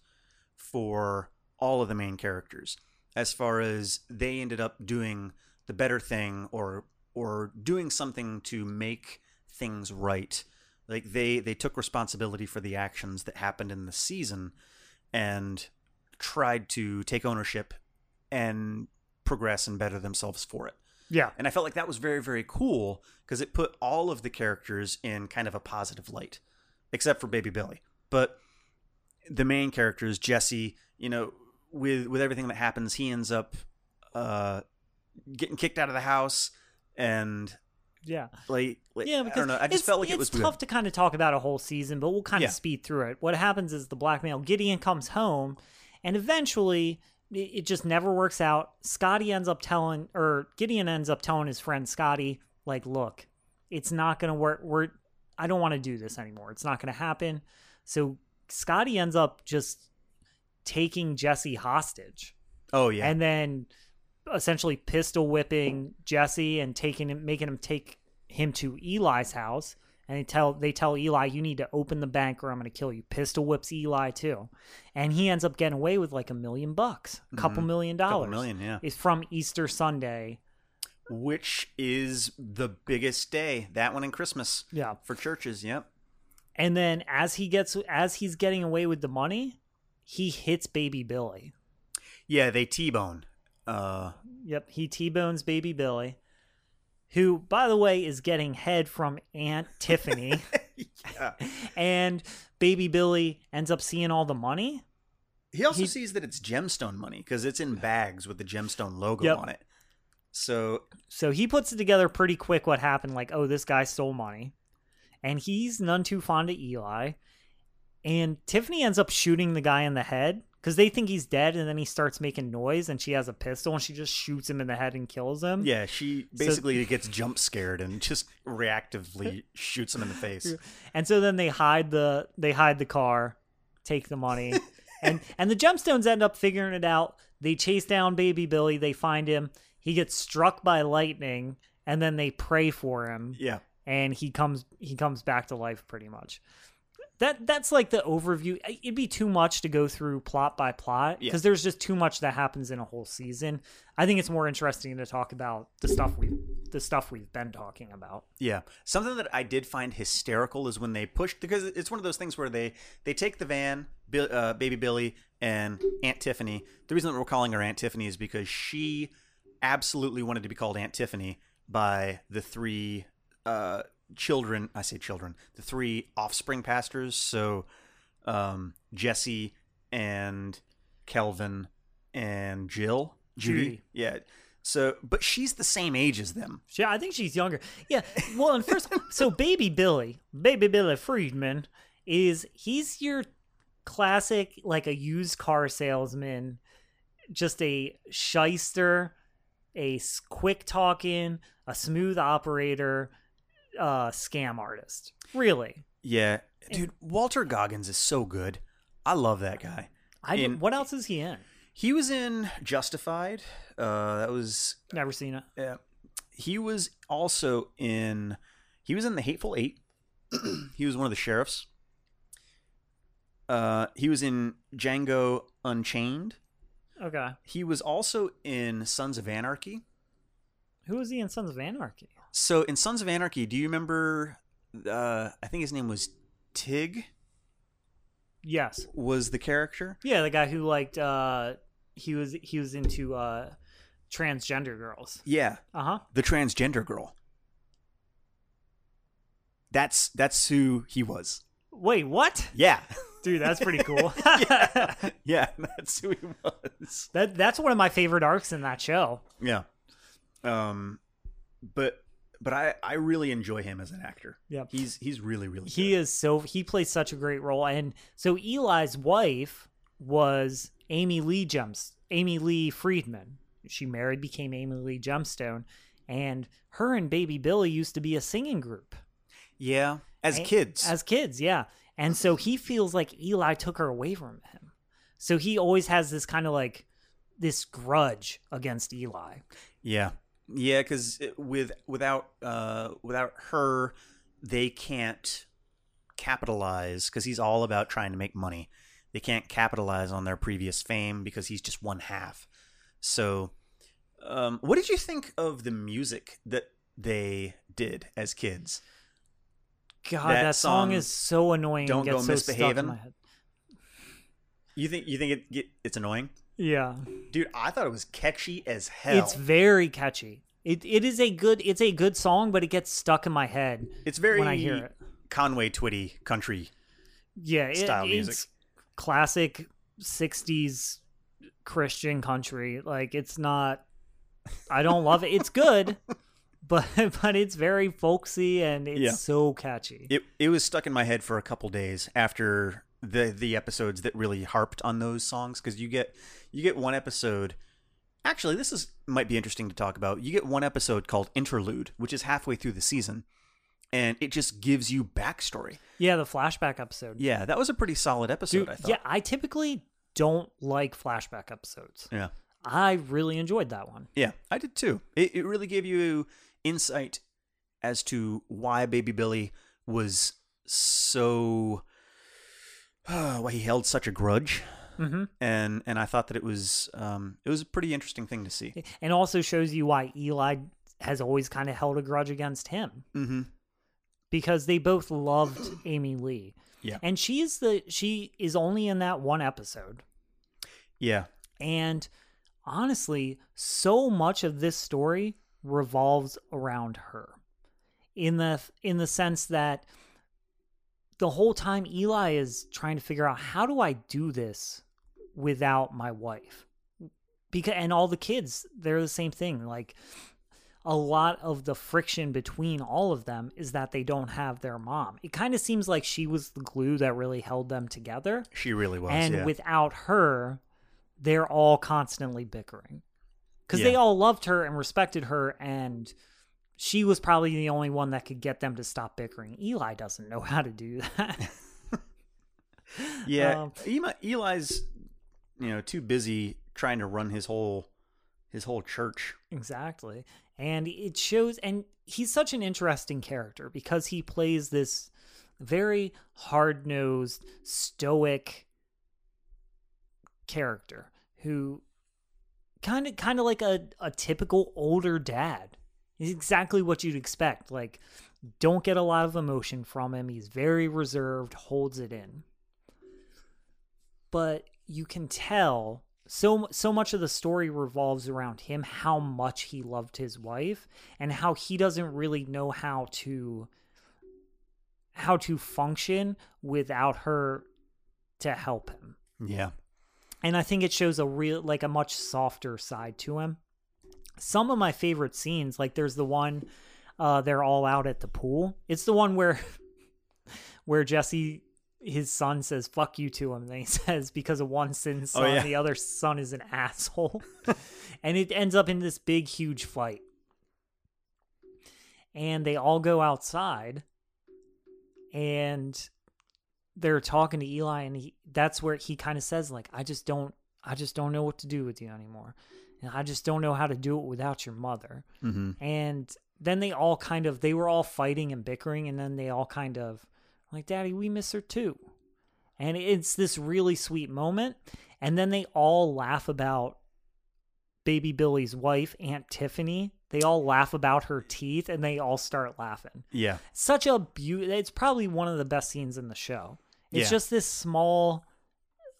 for all of the main characters as far as they ended up doing the better thing or or doing something to make things right like they they took responsibility for the actions that happened in the season and tried to take ownership and progress and better themselves for it Yeah. and i felt like that was very very cool because it put all of the characters in kind of a positive light except for baby billy but the main characters jesse you know with with everything that happens he ends up uh getting kicked out of the house and Yeah. like, like Yeah, I because don't know. I just felt like it was tough to kind of talk about a whole season, but we'll kind Yeah. of speed through it. What happens is the blackmail Gideon comes home, and eventually it, just never works out. Scotty ends up telling, or Gideon ends up telling his friend Scotty, like, "Look, it's not gonna work. We're I don't want to do this anymore. It's not gonna happen." So Scotty ends up just taking Jesse hostage Oh yeah, and then essentially pistol whipping Jesse and taking him, making him take him to Eli's house. And they tell they tell Eli, you need to open the bank or I'm going to kill you. Pistol whips Eli too, and he ends up getting away with like a million bucks, a couple Mhm. million couple dollars. million, yeah. It's from Easter Sunday. Which is the biggest day? That one in Christmas Yeah, for churches. Yep. and then as he gets as he's getting away with the money, he hits Baby Billy. Yeah, they T-bone. Uh, Yep, he T-bones baby Billy, who, by the way, is getting head from Aunt [laughs] Tiffany. yeah. [laughs] and baby Billy ends up seeing all the money. He also He- sees that it's gemstone money because it's in bags with the gemstone logo Yep. on it. So So he puts it together pretty quick what happened like, oh, this guy stole money. And he's none too fond of Eli. And Tiffany ends up shooting the guy in the head because they think he's dead and then he starts making noise and she has a pistol and she just shoots him in the head and kills him. yeah, she basically gets jump scared and just reactively shoots him in the face. [laughs] And so then they hide the they hide the car, take the money. [laughs] and and the gemstones end up figuring it out. They chase down baby Billy, they find him. He gets struck by lightning and then they pray for him. Yeah. and he comes he comes back to life pretty much. That that's like the overview. It'd be too much to go through plot by plot Yeah. because there's just too much that happens in a whole season. I think it's more interesting to talk about the stuff we the stuff we've been talking about. Yeah, something that I did find hysterical is when they pushed because it's one of those things where they they take the van, Bill, uh, baby Billy and Aunt Tiffany. The reason that we're calling her Aunt Tiffany is because she absolutely wanted to be called Aunt Tiffany by the three uh, children. I say children, the three offspring pastors. So um, Jesse and Kelvin and Jill, Judy. Judy. Yeah. So, but she's the same age as them. Yeah, I think she's younger. Yeah. Well, and first, so baby Billy, baby Billy Freeman, is he's your classic like a used car salesman, just a shyster, a quick talking, a smooth operator, uh, scam artist. Really. Yeah, dude, Walton Goggins is so good. I love that guy. I In- what else is he in? He was in Justified. Uh, that was Never seen it. yeah. He was also in. He was in the Hateful Eight. [clears throat] he was one of the sheriffs. Uh, he was in Django Unchained. Okay. He was also in Sons of Anarchy. Who was he in Sons of Anarchy? So in Sons of Anarchy, do you remember? Uh, I think his name was Tig. Yes. Was the character? Yeah, the guy who liked uh he was he was into uh transgender girls. Yeah, Uh-huh. the transgender girl. That's that's who he was. Wait, what? Yeah. Dude, that's pretty [laughs] cool. yeah. Yeah, that's who he was. That that's one of my favorite arcs in that show. Yeah. Um but but I I really enjoy him as an actor. Yeah, He's he's really really He good. is so he plays such a great role. And so Eli's wife was Amy Lee Jumps Amy Lee Freeman. She married, became Amy Lee Gemstone, and her and Baby Billy used to be a singing group. Yeah, as kids. As kids, yeah. And so he feels like Eli took her away from him. So he always has this kind of like this grudge against Eli. yeah. Yeah, cuz with without uh without her they can't capitalize cuz he's all about trying to make money. They can't capitalize on their previous fame because he's just one half. So um what did you think of the music that they did as kids? God, That that, song, song, is so annoying. Don't Go so stuck in Misbehavin'? my head. You think you think it, it it's annoying? Yeah, Dude, I thought it was catchy as hell. it's very catchy. It it is a good it's a good song, but it gets stuck in my head It's very when I hear it. Conway Twitty country. Yeah, it, style it's music. classic '60s Christian country. Like it's not. I don't love it. It's good, [laughs] but but it's very folksy and it's Yeah. so catchy. It it was stuck in my head for a couple days after the the episodes that really harped on those songs because you get you get one episode. Actually, this is might be interesting to talk about. You get one episode called Interlude, which is halfway through the season, and it just gives you backstory. Yeah, the flashback episode. Yeah, that was a pretty solid episode. Dude, I thought. yeah, I typically don't like flashback episodes. yeah. I really enjoyed that one. Yeah, I did too. It, it really gave you insight as to why Baby Billy was so. [sighs] why he held such a grudge, hmm and and I thought that it was um it was a pretty interesting thing to see. And also shows you why Eli has always kind of held a grudge against him Mm-hmm. because they both loved Amy Lee. Yeah. And she is the she is only in that one episode. Yeah, And honestly, so much of this story revolves around her. In the in the sense that the whole time Eli is trying to figure out how do I do this without my wife? because and all the kids they're the same thing like a lot of the friction between all of them is that they don't have their mom. It kind of seems like she was the glue that really held them together. She really was. and yeah. without her, they're all constantly bickering. Cuz they all loved her and respected her and she was probably the only one that could get them to stop bickering. Eli doesn't know [laughs] how to do that. yeah, um, Eli, Eli's you know too busy trying to run his whole his whole church. Exactly. And it shows, and he's such an interesting character because he plays this very hard nosed, stoic character who kind of kind of like a, a typical older dad. He's exactly what you'd expect. Like, don't get a lot of emotion from him. He's very reserved, holds it in. But you can tell so so much of the story revolves around him how much he loved his wife and how he doesn't really know how to how to function without her to help him Yeah. and i think it shows a real like a much softer side to him some of my favorite scenes like there's the one uh they're all out at the pool it's the one where [laughs] where jesse his son says fuck you to him and he [laughs] says because of one sin's Oh, son yeah. the other son is an asshole [laughs] and it ends up in this big huge fight and they all go outside and they're talking to Eli and he that's where he kind of says like I just don't I just don't know what to do with you anymore. And I just don't know how to do it without your mother. Mm-hmm. And then they all kind of they were all fighting and bickering and then they all kind of like daddy we miss her too. And it's this really sweet moment and then they all laugh about baby Billy's wife Aunt Tiffany. They all laugh about her teeth and they all start laughing Yeah. such a beauty it's probably one of the best scenes in the show it's Yeah. just this small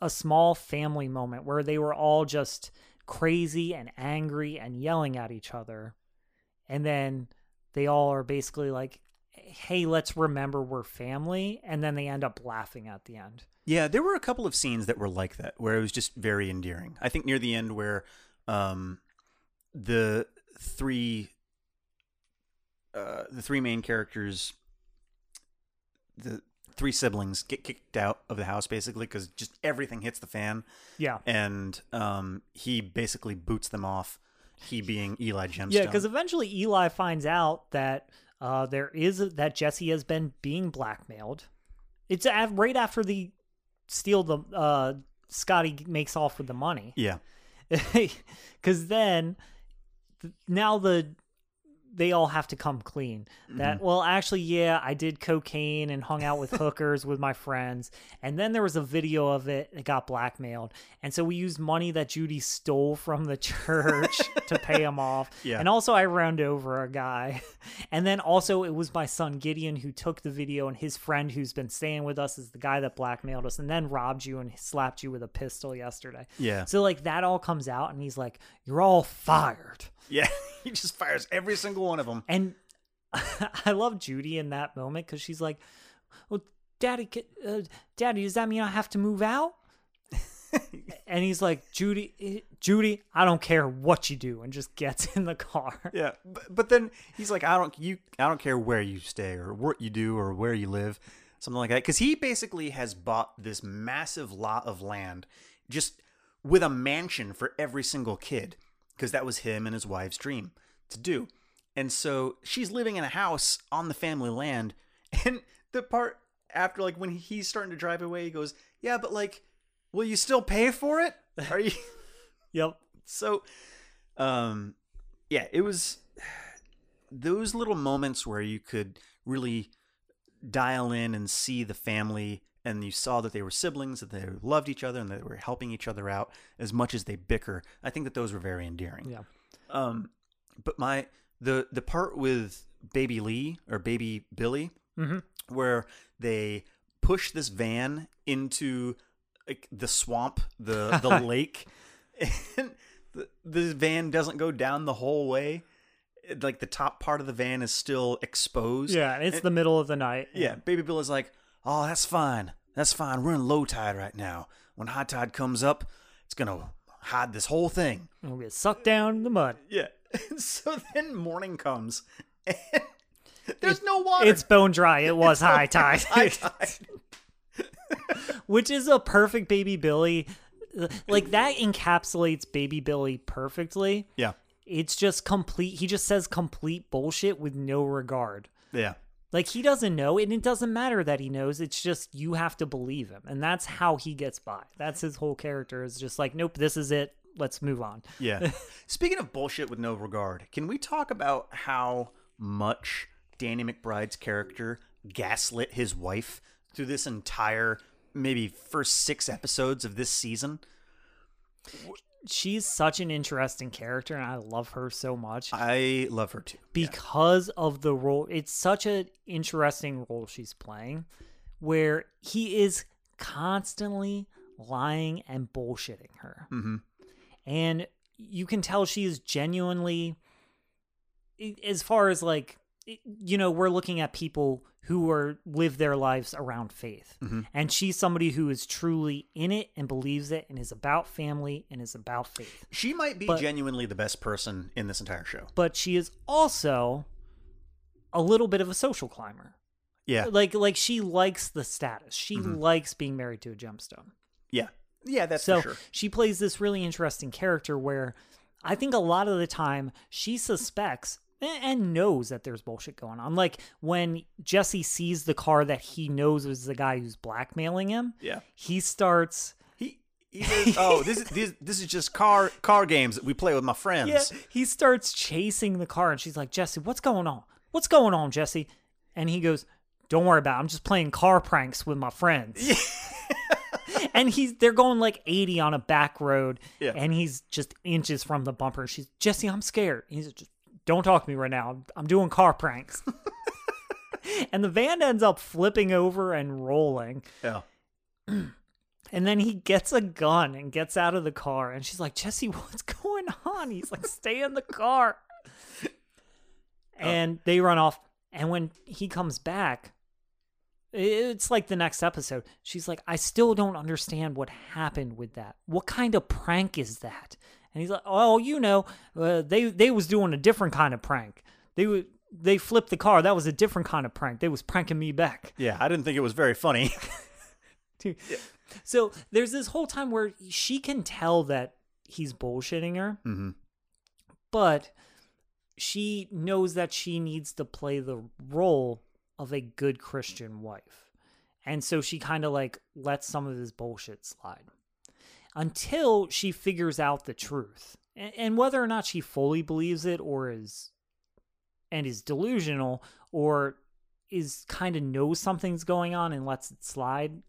a small family moment where they were all just crazy and angry and yelling at each other. And then they all are basically like hey let's remember we're family. And then they end up laughing at the end. Yeah, there were a couple of scenes that were like that, where it was just very endearing. I think near the end, where um, the three, uh, the three main characters, the three siblings get kicked out of the house basically because just everything hits the fan, yeah and um, he basically boots them off. He being Eli Gemstone. yeah because eventually eli finds out that uh, there is that jesse has been being blackmailed it's a- right after the steal the uh scotty makes off with the money yeah, [laughs] because then now the they all have to come clean. That mm-hmm. well actually yeah i did cocaine and hung out with [laughs] hookers with my friends. And then there was a video of it that got blackmailed. And so we used money that judy stole from the church [laughs] to pay him off. Yeah. and also i ran over a guy. [laughs] And then also it was my son gideon who took the video and his friend who's been staying with us is the guy that blackmailed us and then robbed you and slapped you with a pistol yesterday. Yeah, so like that all comes out, and he's like, "You're all fired." Yeah. [laughs] he just fires every single one of them. And [laughs] I love Judy in that moment because she's like, "Well, Daddy, uh, Daddy, does that mean I have to move out?" [laughs] and he's like, "Judy, eh, Judy, I don't care what you do," and just gets in the car. Yeah, but, but then he's like, I don't you I don't care where you stay or what you do or where you live, something like that. Because he basically has bought this massive lot of land, just with a mansion for every single kid, because that was him and his wife's dream to do. And so she's living in a house on the family land, [laughs] and the part after, like when he's starting to drive away, he goes, "Yeah, but like, will you still pay for it? Are you?" [laughs] Yep. so um yeah it was [sighs] those little moments where you could really dial in and see the family and you saw that they were siblings that they loved each other and that they were helping each other out as much as they bicker i think that those were very endearing Yeah. um but my the the part with baby lee or baby billy Mhm. where they push this van into like the swamp the the [laughs] lake and the, the van doesn't go down the whole way like the top part of the van is still exposed Yeah, and it's the middle of the night. yeah, Baby Bill is like, oh, that's fine. That's fine. We're in low tide right now. When high tide comes up, it's gonna hide this whole thing. And we'll get sucked down in the mud. Yeah. [laughs] so then morning comes [laughs] and there's no water. It's bone dry. It was high tide. high tide. [laughs] Which is a perfect baby Billy. Like that encapsulates baby Billy perfectly. Yeah. It's just complete. He just says complete bullshit with no regard. Yeah. Like he doesn't know, and it doesn't matter that he knows. It's just you have to believe him, and that's how he gets by. That's his whole character. Is just like, nope, this is it. Let's move on. Yeah. [laughs] Speaking of bullshit with no regard, can we talk about how much Danny McBride's character gaslit his wife through this entire maybe first six episodes of this season? She's such an interesting character, and I love her so much I love her too. Yeah. because of the role. It's such an interesting role she's playing, where he is constantly lying and bullshitting her. Mhm. and you can tell she is genuinely as far as like you know we're looking at people who are live their lives around faith Mhm. and she's somebody who is truly in it and believes it and is about family and is about faith She might be But- genuinely the best person in this entire show. but she is also a little bit of a social climber Yeah. like like she likes the status she Mhm. likes being married to a gemstone Yeah. Yeah, that's so for sure. she plays this really interesting character where I think a lot of the time she suspects and knows that there's bullshit going on. Like when Jesse sees the car that he knows is the guy who's blackmailing him, Yeah. he starts He, he says, "Oh, this is this, this is just car car games that we play with my friends." yeah, he starts chasing the car and she's like, "Jesse, what's going on? What's going on, Jesse?" And he goes, "Don't worry about it. I'm just playing car pranks with my friends." Yeah. [laughs] and he's they're going like 80 on a back road Yeah. and he's just inches from the bumper she's jesse i'm scared he's just don't talk to me right now. I'm, doing car pranks. [laughs] And the van ends up flipping over and rolling. Yeah. [clears throat] and then he gets a gun and gets out of the car and she's like jesse [laughs] what's going on? He's like stay in the car. Oh. And they run off and when he comes back it's like the next episode. She's like i still don't understand what happened with that. What kind of prank is that and he's like oh you know uh, they they was doing a different kind of prank they would they flipped the car that was a different kind of prank they was pranking me back Yeah, I didn't think it was very funny. [laughs] [laughs] Dude. So there's this whole time where she can tell that he's bullshitting her, hmm but she knows that she needs to play the role of a good Christian wife. And so she kind of like lets some of his bullshit slide until she figures out the truth. And, and whether or not she fully believes it or is and is delusional or is kind of knows something's going on and lets it slide.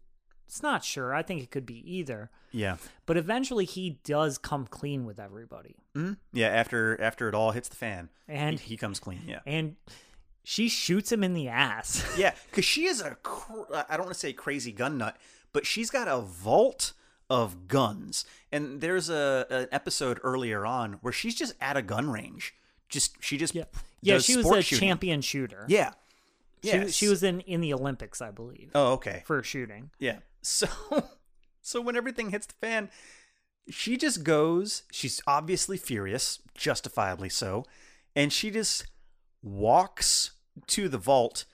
It's not sure. I think it could be either. Yeah. But eventually he does come clean with everybody. hmm Yeah. After after it all hits the fan, And he, he comes clean. Yeah. and she shoots him in the ass. Yeah, because she is a cr- I don't want to say crazy gun nut, but she's got a vault of guns. And there's a an episode earlier on where she's just at a gun range. Just she just yeah. Yeah, she was a shooting. champion shooter. Yeah. She, Yes. she was in, in the Olympics, I believe, Oh, okay. for shooting. Yeah. [laughs] So so when everything hits the fan, she just goes, she's obviously furious, justifiably so, and she just walks to the vault,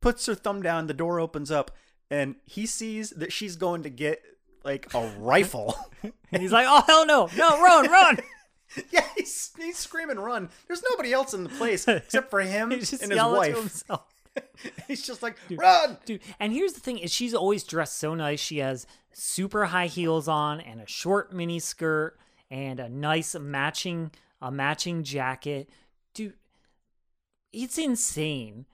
puts her thumb down, the door opens up, and he sees that she's going to get like a rifle. [laughs] And he's like, oh, hell no. No, run, run. [laughs] yeah, he's, he's screaming run. There's nobody else in the place [laughs] except for him He's just and his yelling to wife. himself. he's just like, dude, run! Dude, and here's the thing is she's always dressed so nice. She has super high heels on and a short mini skirt and a nice matching a matching jacket. Dude, it's insane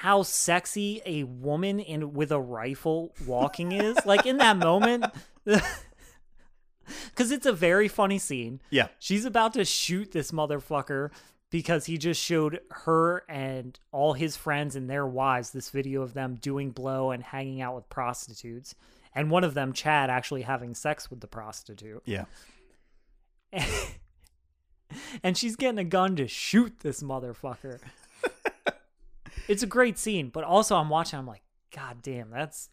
how sexy a woman in with a rifle walking is. like in that moment [laughs] cuz it's a very funny scene. Yeah. She's about to shoot this motherfucker because he just showed her and all his friends and their wives this video of them doing blow and hanging out with prostitutes. And one of them, Chad, actually having sex with the prostitute. Yeah. [laughs] and she's getting a gun to shoot this motherfucker. It's a great scene, but also I'm watching, I'm like, God damn, that's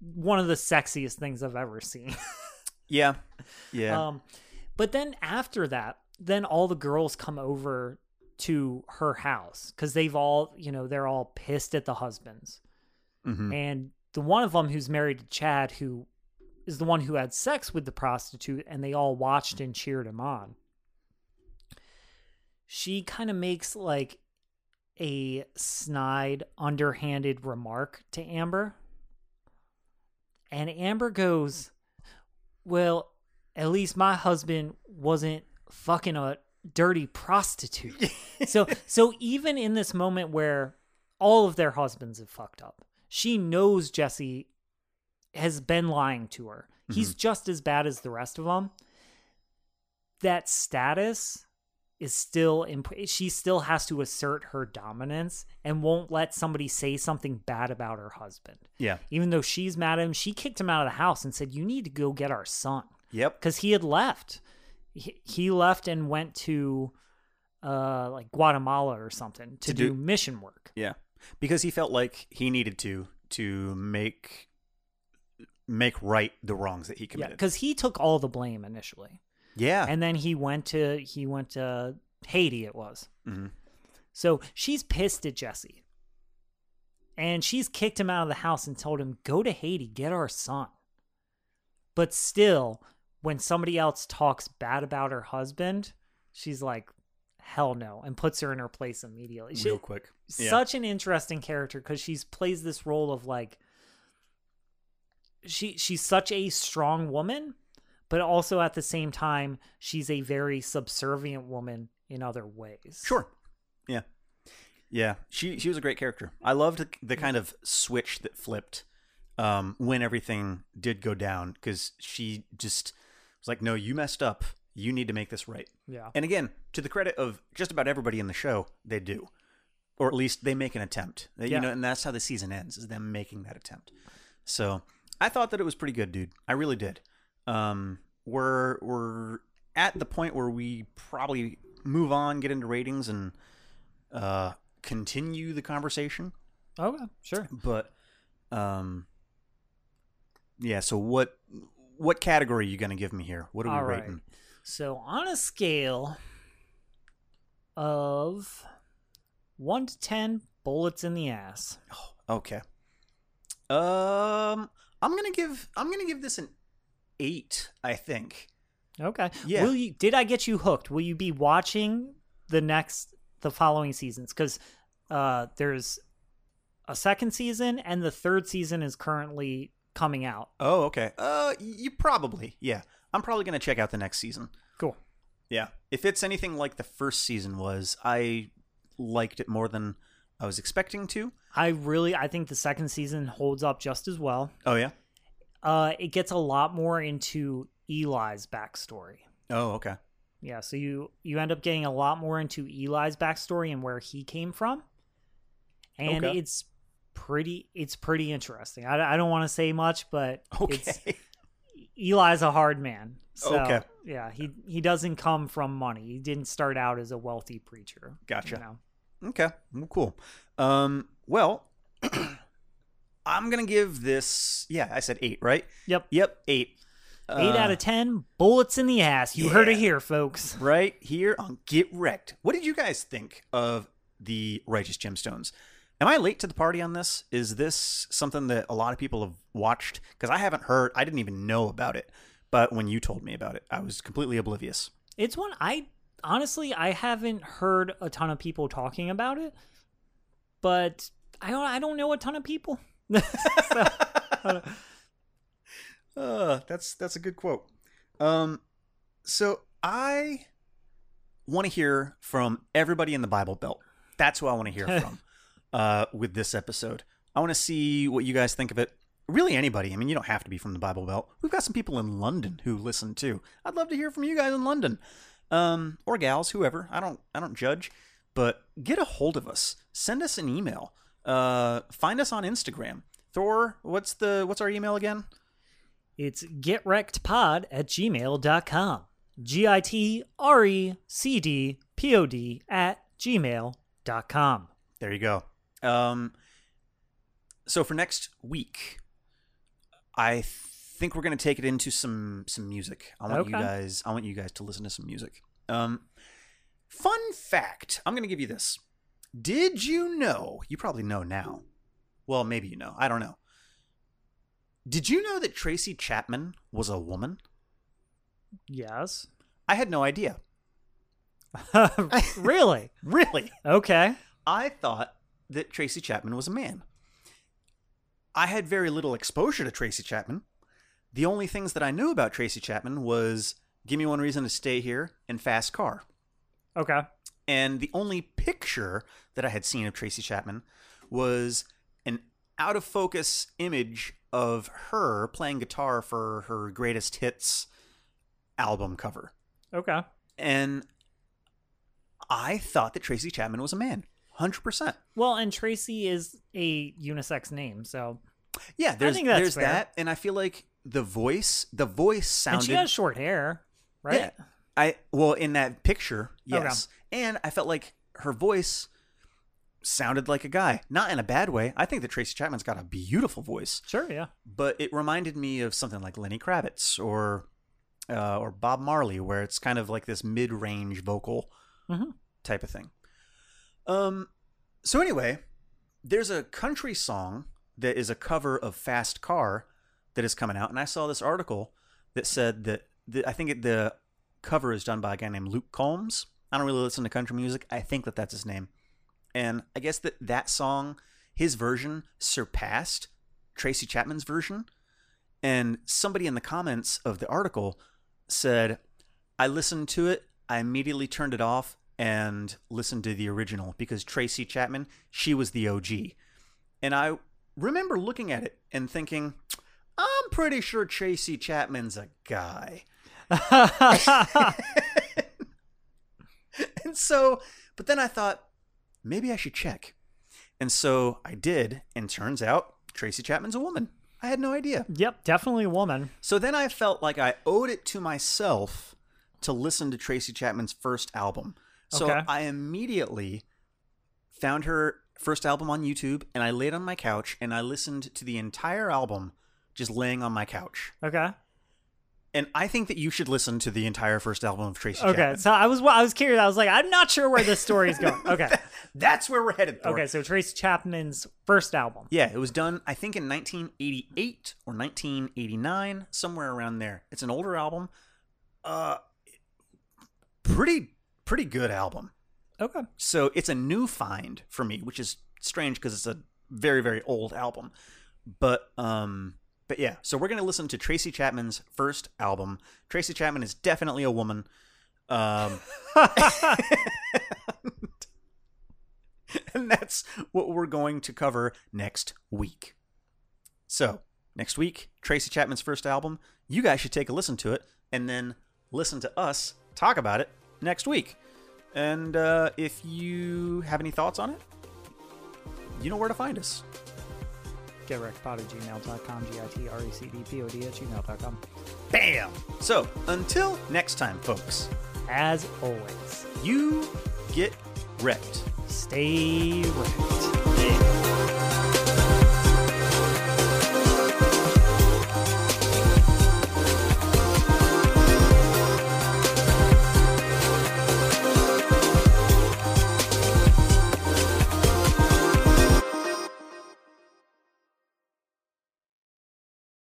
one of the sexiest things I've ever seen. [laughs] Yeah. Yeah. Um, But then after that, then all the girls come over to her house because they've all, you know, they're all pissed at the husbands. Mhm. And the one of them who's married to Chad, who is the one who had sex with the prostitute, and they all watched and cheered him on. She kind of makes like a snide, underhanded remark to Amber. And Amber goes, Well, at least my husband wasn't fucking a dirty prostitute. [laughs] so so even in this moment where all of their husbands have fucked up, she knows Jesse has been lying to her. He's mm-hmm. just as bad as the rest of them. That status is still in she still has to assert her dominance and won't let somebody say something bad about her husband. Yeah. Even though she's mad at him, she kicked him out of the house and said, "You need to go get our son." Yep. because he had left. He, he left and went to uh like Guatemala or something to, To do, do- mission work. Yeah. Because he felt like he needed to to make make right the wrongs that he committed. Yeah, committed. because he took all the blame initially, Yeah. and then he went to he went to Haiti. It was Mhm. so she's pissed at Jesse, and she's kicked him out of the house and told him go to Haiti, get our son. But still, when somebody else talks bad about her husband, she's like, "Hell no," and puts her in her place immediately. She- Real quick. Yeah. such an interesting character because she's plays this role of like she she's such a strong woman but also at the same time she's a very subservient woman in other ways Sure. Yeah. Yeah. She she was a great character. I loved the, kind of switch that flipped um, when everything did go down because she just was like, "No, you messed up. You need to make this right." yeah And again, to the credit of just about everybody in the show, they do, or at least they make an attempt. They- Yeah. You know, and that's how the season ends: is them making that attempt. So I thought that it was pretty good, dude. I really did. Um, we're we're at the point where we probably move on, get into ratings, and uh, continue the conversation. okay sure But um, yeah. So what what category are you gonna give me here? What are we All right. rating? so on a scale of 1 to 10 bullets in the ass Oh, Okay. Um, I'm gonna give I'm gonna give this an eight. I think. okay Yeah. will you did i get you hooked will you be watching the next the following seasons because uh there's a second season and the third season is currently coming out Oh, okay. Uh, you probably yeah. I'm probably gonna check out the next season. cool Yeah. If it's anything like the first season was, I liked it more than I was expecting to. i really i think the second season holds up just as well Oh yeah. Uh it gets a lot more into eli's backstory Oh okay. yeah so you you end up getting a lot more into eli's backstory and where he came from and Okay. it's pretty it's pretty interesting i, I don't want to say much but it's Okay. [laughs] Eli's a hard man. So, Okay. Yeah, he he doesn't come from money. He didn't start out as a wealthy preacher. Gotcha. You know? Okay, well, cool. Um, well, [clears throat] I'm gonna give this. Yeah, I said eight, right? Yep. Yep, eight. Eight Uh, out of ten bullets in the ass. You heard it here, folks. right here on Get Wrecked. What did you guys think of the Righteous Gemstones? Am I late to the party on this? Is this something that a lot of people have watched? Because I haven't heard. I didn't even know about it. But when you told me about it, I was completely oblivious. It's one I honestly I haven't heard a ton of people talking about it, but I don't I don't know a ton of people. So, [laughs] Uh, that's that's a good quote. Um, so I want to hear from everybody in the Bible Belt. That's who I want to hear from [laughs] uh, with this episode. I want to see what you guys think of it. Really, anybody. I mean, you don't have to be from the Bible Belt. We've got some people in London who listen too. I'd love to hear from you guys in London, um, or gals, whoever. I don't, I don't judge. But get a hold of us. Send us an email. Uh, find us on Instagram. Thor, what's the what's our email again? it's getwreckedpod at gmail.com. G I T R E C D P O D at gmail.com. There you go. Um, so for next week, I think we're gonna take it into some some music. I want you guys. I want you guys to listen to some music. Um, fun fact. I'm gonna give you this. Did you know? You probably know now. Well, maybe you know. I don't know. Did you know that Tracy Chapman was a woman? Yes. I had no idea. [laughs] really? [laughs] Really? Okay. I thought that Tracy Chapman was a man. I had very little exposure to Tracy Chapman. The only things that I knew about Tracy Chapman was Give Me One Reason to Stay Here and Fast Car. Okay. And the only picture that I had seen of Tracy Chapman was an out of focus image of her playing guitar for her greatest hits album cover. Okay. And I thought that Tracy Chapman was a man. 100%. Well, and Tracy is a unisex name, so Yeah, there's there's fair. that and I feel like the voice, the voice sounded and she has short hair, right? Yeah. I well in that picture, yes. And I felt like her voice sounded like a guy. Not in a bad way. I think that Tracy Chapman's got a beautiful voice, Sure. Yeah. but it reminded me of something like Lenny Kravitz or uh, or Bob Marley, where it's kind of like this mid-range vocal Mhm. type of thing. Um. So anyway, there's a country song that is a cover of Fast Car that is coming out, and I saw this article that said that the, I think it, the cover is done by a guy named Luke Combs. I don't really listen to country music. I think that that's his name, and I guess that that song, his version, surpassed Tracy Chapman's version. And somebody in the comments of the article said, I listened to it, I immediately turned it off and listened to the original because Tracy Chapman, she was the OG. And I remember looking at it and thinking, I'm pretty sure Tracy Chapman's a guy. [laughs] [laughs] [laughs] And so, but then I thought, maybe I should check. And so I did, and turns out Tracy Chapman's a woman. I had no idea. yep. Definitely a woman. So then I felt like I owed it to myself to listen to Tracy Chapman's first album. So Okay. I immediately found her first album on YouTube and I laid on my couch and I listened to the entire album just laying on my couch. Okay. And I think that you should listen to the entire first album of Tracy Okay. Chapman. So I was I was curious. I was like, I'm not sure where this story is going. Okay. [laughs] That's where we're headed. Thor. Okay. So Tracy Chapman's first album. Yeah, it was done, I think, in 1988 or 1989, somewhere around there. It's an older album. Uh, pretty, pretty good album. Okay. So it's a new find for me, which is strange because it's a very, very old album. But, um, but yeah, so we're gonna listen to Tracy Chapman's first album. Tracy Chapman is definitely a woman. Um, [laughs] and that's what we're going to cover next week. So, next week, Tracy Chapman's first album. You guys should take a listen to it and then listen to us talk about it next week. And uh, if you have any thoughts on it, you know where to find us. GetRecpod at gmail.com. G I T R E C D P O D at gmail.com. Bam! So, until next time, folks, As always, you get wrecked. stay wrecked.